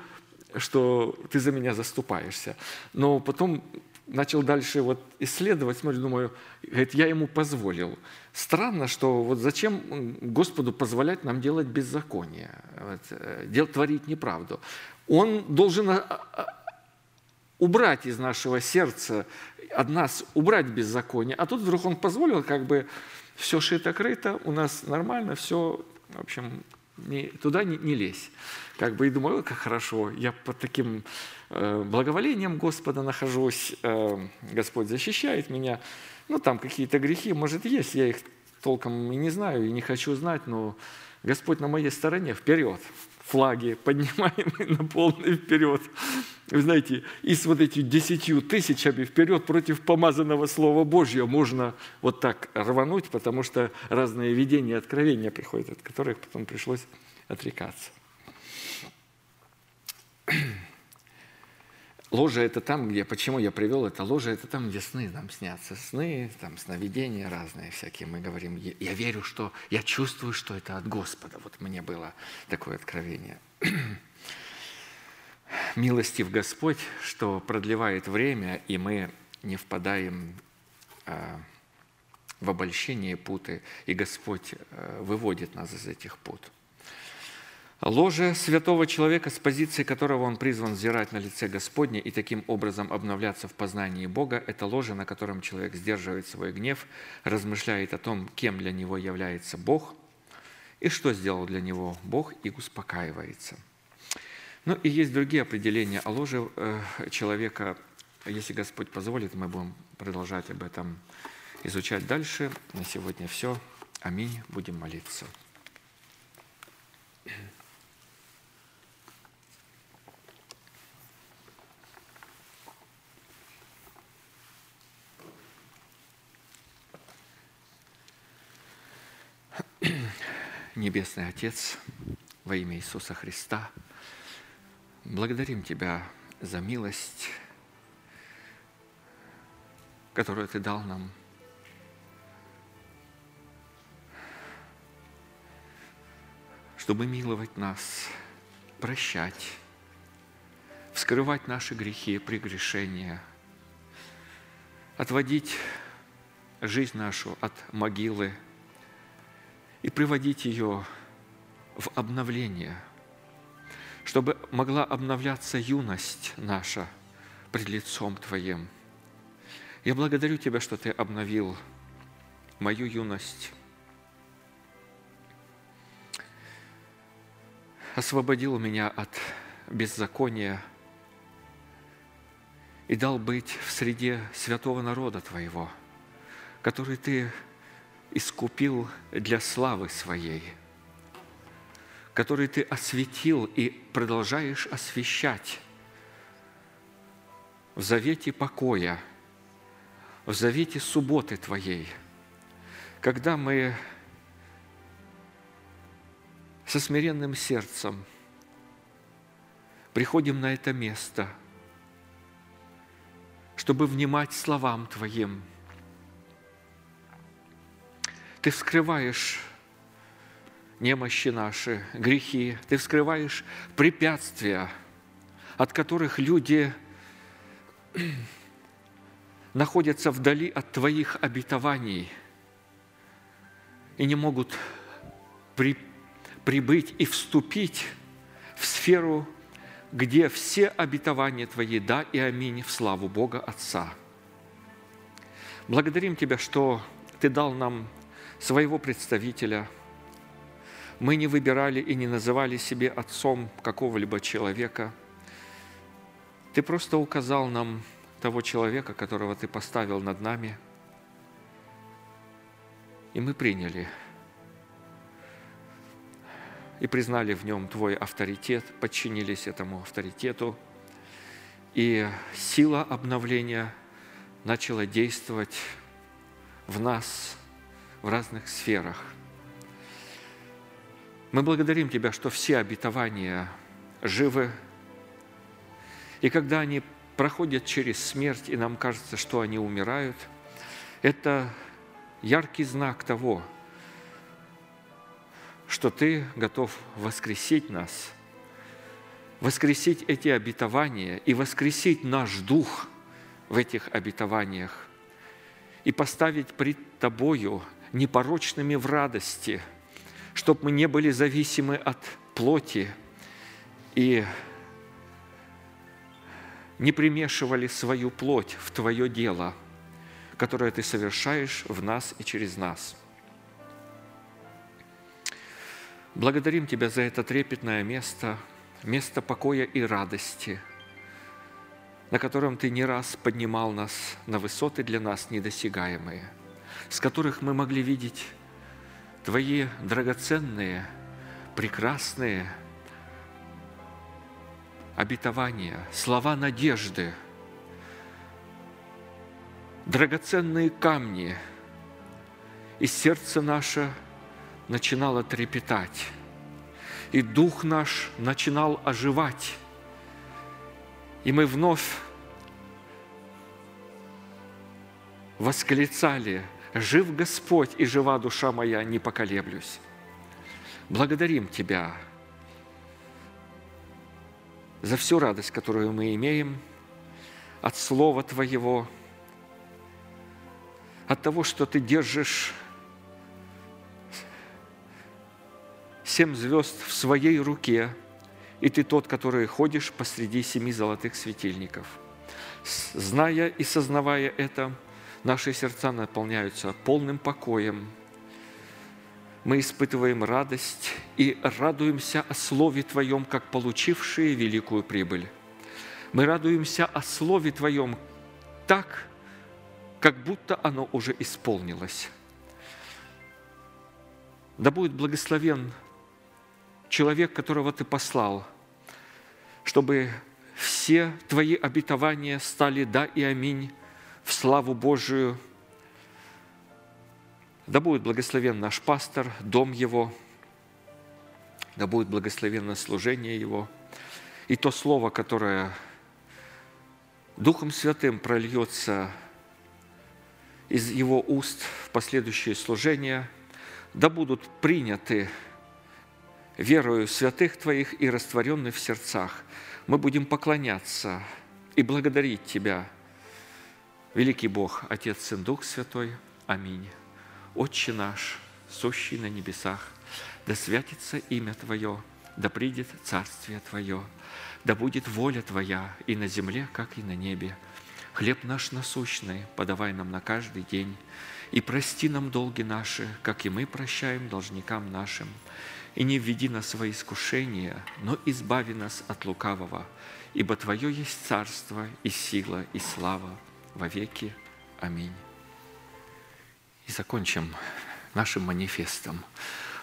что Ты за меня заступаешься. Но потом начал дальше вот исследовать, смотрю, думаю, говорит, я ему позволил. Странно, что вот зачем Господу позволять нам делать беззаконие, вот, э, творить неправду. Он должен а, а, убрать из нашего сердца, от нас убрать беззаконие. А тут вдруг он позволил, как бы все шито-крыто, у нас нормально, все, в общем, не, туда не, не лезь. Как бы и думаю, как хорошо, я под таким э, благоволением Господа нахожусь, э, Господь защищает меня. Ну, там какие-то грехи, может, есть, я их толком и не знаю, и не хочу знать, но Господь на моей стороне, вперед, флаги поднимаемые на полный вперед. Вы знаете, и с вот этими десятью тысячами вперед против помазанного Слова Божьего можно вот так рвануть, потому что разные видения, откровения приходят, от которых потом пришлось отрекаться. Ложа – это там, где, почему я привел это, ложа – это там, где сны нам снятся. Сны, там сновидения разные всякие. Мы говорим, я верю, что, я чувствую, что это от Господа. Вот мне было такое откровение. Милости в Господь, что продлевает время, и мы не впадаем а, в обольщение путы, и Господь а, выводит нас из этих пут. Ложе святого человека, с позиции которого он призван взирать на лице Господне и таким образом обновляться в познании Бога, это ложе, на котором человек сдерживает свой гнев, размышляет о том, кем для него является Бог и что сделал для него Бог, и успокаивается. Ну и есть другие определения о ложе э, человека. Если Господь позволит, мы будем продолжать об этом изучать дальше. На сегодня все. Аминь. Будем молиться. Небесный Отец, во имя Иисуса Христа, благодарим Тебя за милость, которую Ты дал нам. чтобы миловать нас, прощать, вскрывать наши грехи, прегрешения, отводить жизнь нашу от могилы – и приводить ее в обновление, чтобы могла обновляться юность наша пред лицом Твоим. Я благодарю Тебя, что Ты обновил мою юность, освободил меня от беззакония и дал быть в среде святого народа Твоего, который Ты искупил для славы Своей, который Ты осветил и продолжаешь освещать в завете покоя, в завете субботы Твоей, когда мы со смиренным сердцем приходим на это место, чтобы внимать словам Твоим – ты вскрываешь немощи наши, грехи, Ты вскрываешь препятствия, от которых люди находятся вдали от Твоих обетований и не могут при, прибыть и вступить в сферу, где все обетования Твои «да» и «аминь» в славу Бога Отца. Благодарим Тебя, что Ты дал нам своего представителя. Мы не выбирали и не называли себе отцом какого-либо человека. Ты просто указал нам того человека, которого Ты поставил над нами, и мы приняли и признали в нем Твой авторитет, подчинились этому авторитету, и сила обновления начала действовать в нас – в разных сферах. Мы благодарим Тебя, что все обетования живы, и когда они проходят через смерть, и нам кажется, что они умирают, это яркий знак того, что Ты готов воскресить нас, воскресить эти обетования и воскресить наш дух в этих обетованиях и поставить пред Тобою непорочными в радости, чтобы мы не были зависимы от плоти и не примешивали свою плоть в Твое дело, которое Ты совершаешь в нас и через нас. Благодарим Тебя за это трепетное место, место покоя и радости, на котором Ты не раз поднимал нас на высоты для нас недосягаемые – с которых мы могли видеть Твои драгоценные, прекрасные обетования, слова надежды, драгоценные камни, и сердце наше начинало трепетать. и дух наш начинал оживать. И мы вновь восклицали, «Жив Господь, и жива душа моя, не поколеблюсь». Благодарим Тебя за всю радость, которую мы имеем от Слова Твоего, от того, что Ты держишь семь звезд в своей руке, и Ты тот, который ходишь посреди семи золотых светильников. Зная и сознавая это, наши сердца наполняются полным покоем. Мы испытываем радость и радуемся о Слове Твоем, как получившие великую прибыль. Мы радуемся о Слове Твоем так, как будто оно уже исполнилось. Да будет благословен человек, которого Ты послал, чтобы все Твои обетования стали «да» и «аминь» в славу Божию. Да будет благословен наш пастор, дом его, да будет благословенно служение его. И то слово, которое Духом Святым прольется из его уст в последующее служение, да будут приняты верою святых Твоих и растворены в сердцах. Мы будем поклоняться и благодарить Тебя, великий Бог, Отец, Сын, Дух Святой. Аминь. Отче наш, сущий на небесах, да святится имя Твое, да придет Царствие Твое, да будет воля Твоя и на земле, как и на небе. Хлеб наш насущный подавай нам на каждый день, и прости нам долги наши, как и мы прощаем должникам нашим, и не введи нас в искушение, но избави нас от лукавого, ибо Твое есть царство и сила и слава во веки. Аминь. И закончим нашим манифестом.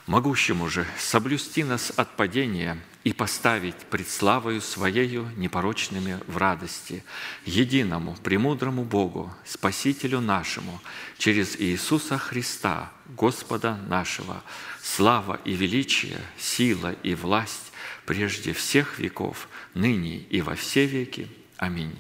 Могущему же соблюсти нас от падения и поставить пред славою Своею непорочными в радости, единому, премудрому Богу, Спасителю нашему, через Иисуса Христа, Господа нашего, слава и величие, сила и власть прежде всех веков, ныне и во все веки. Аминь.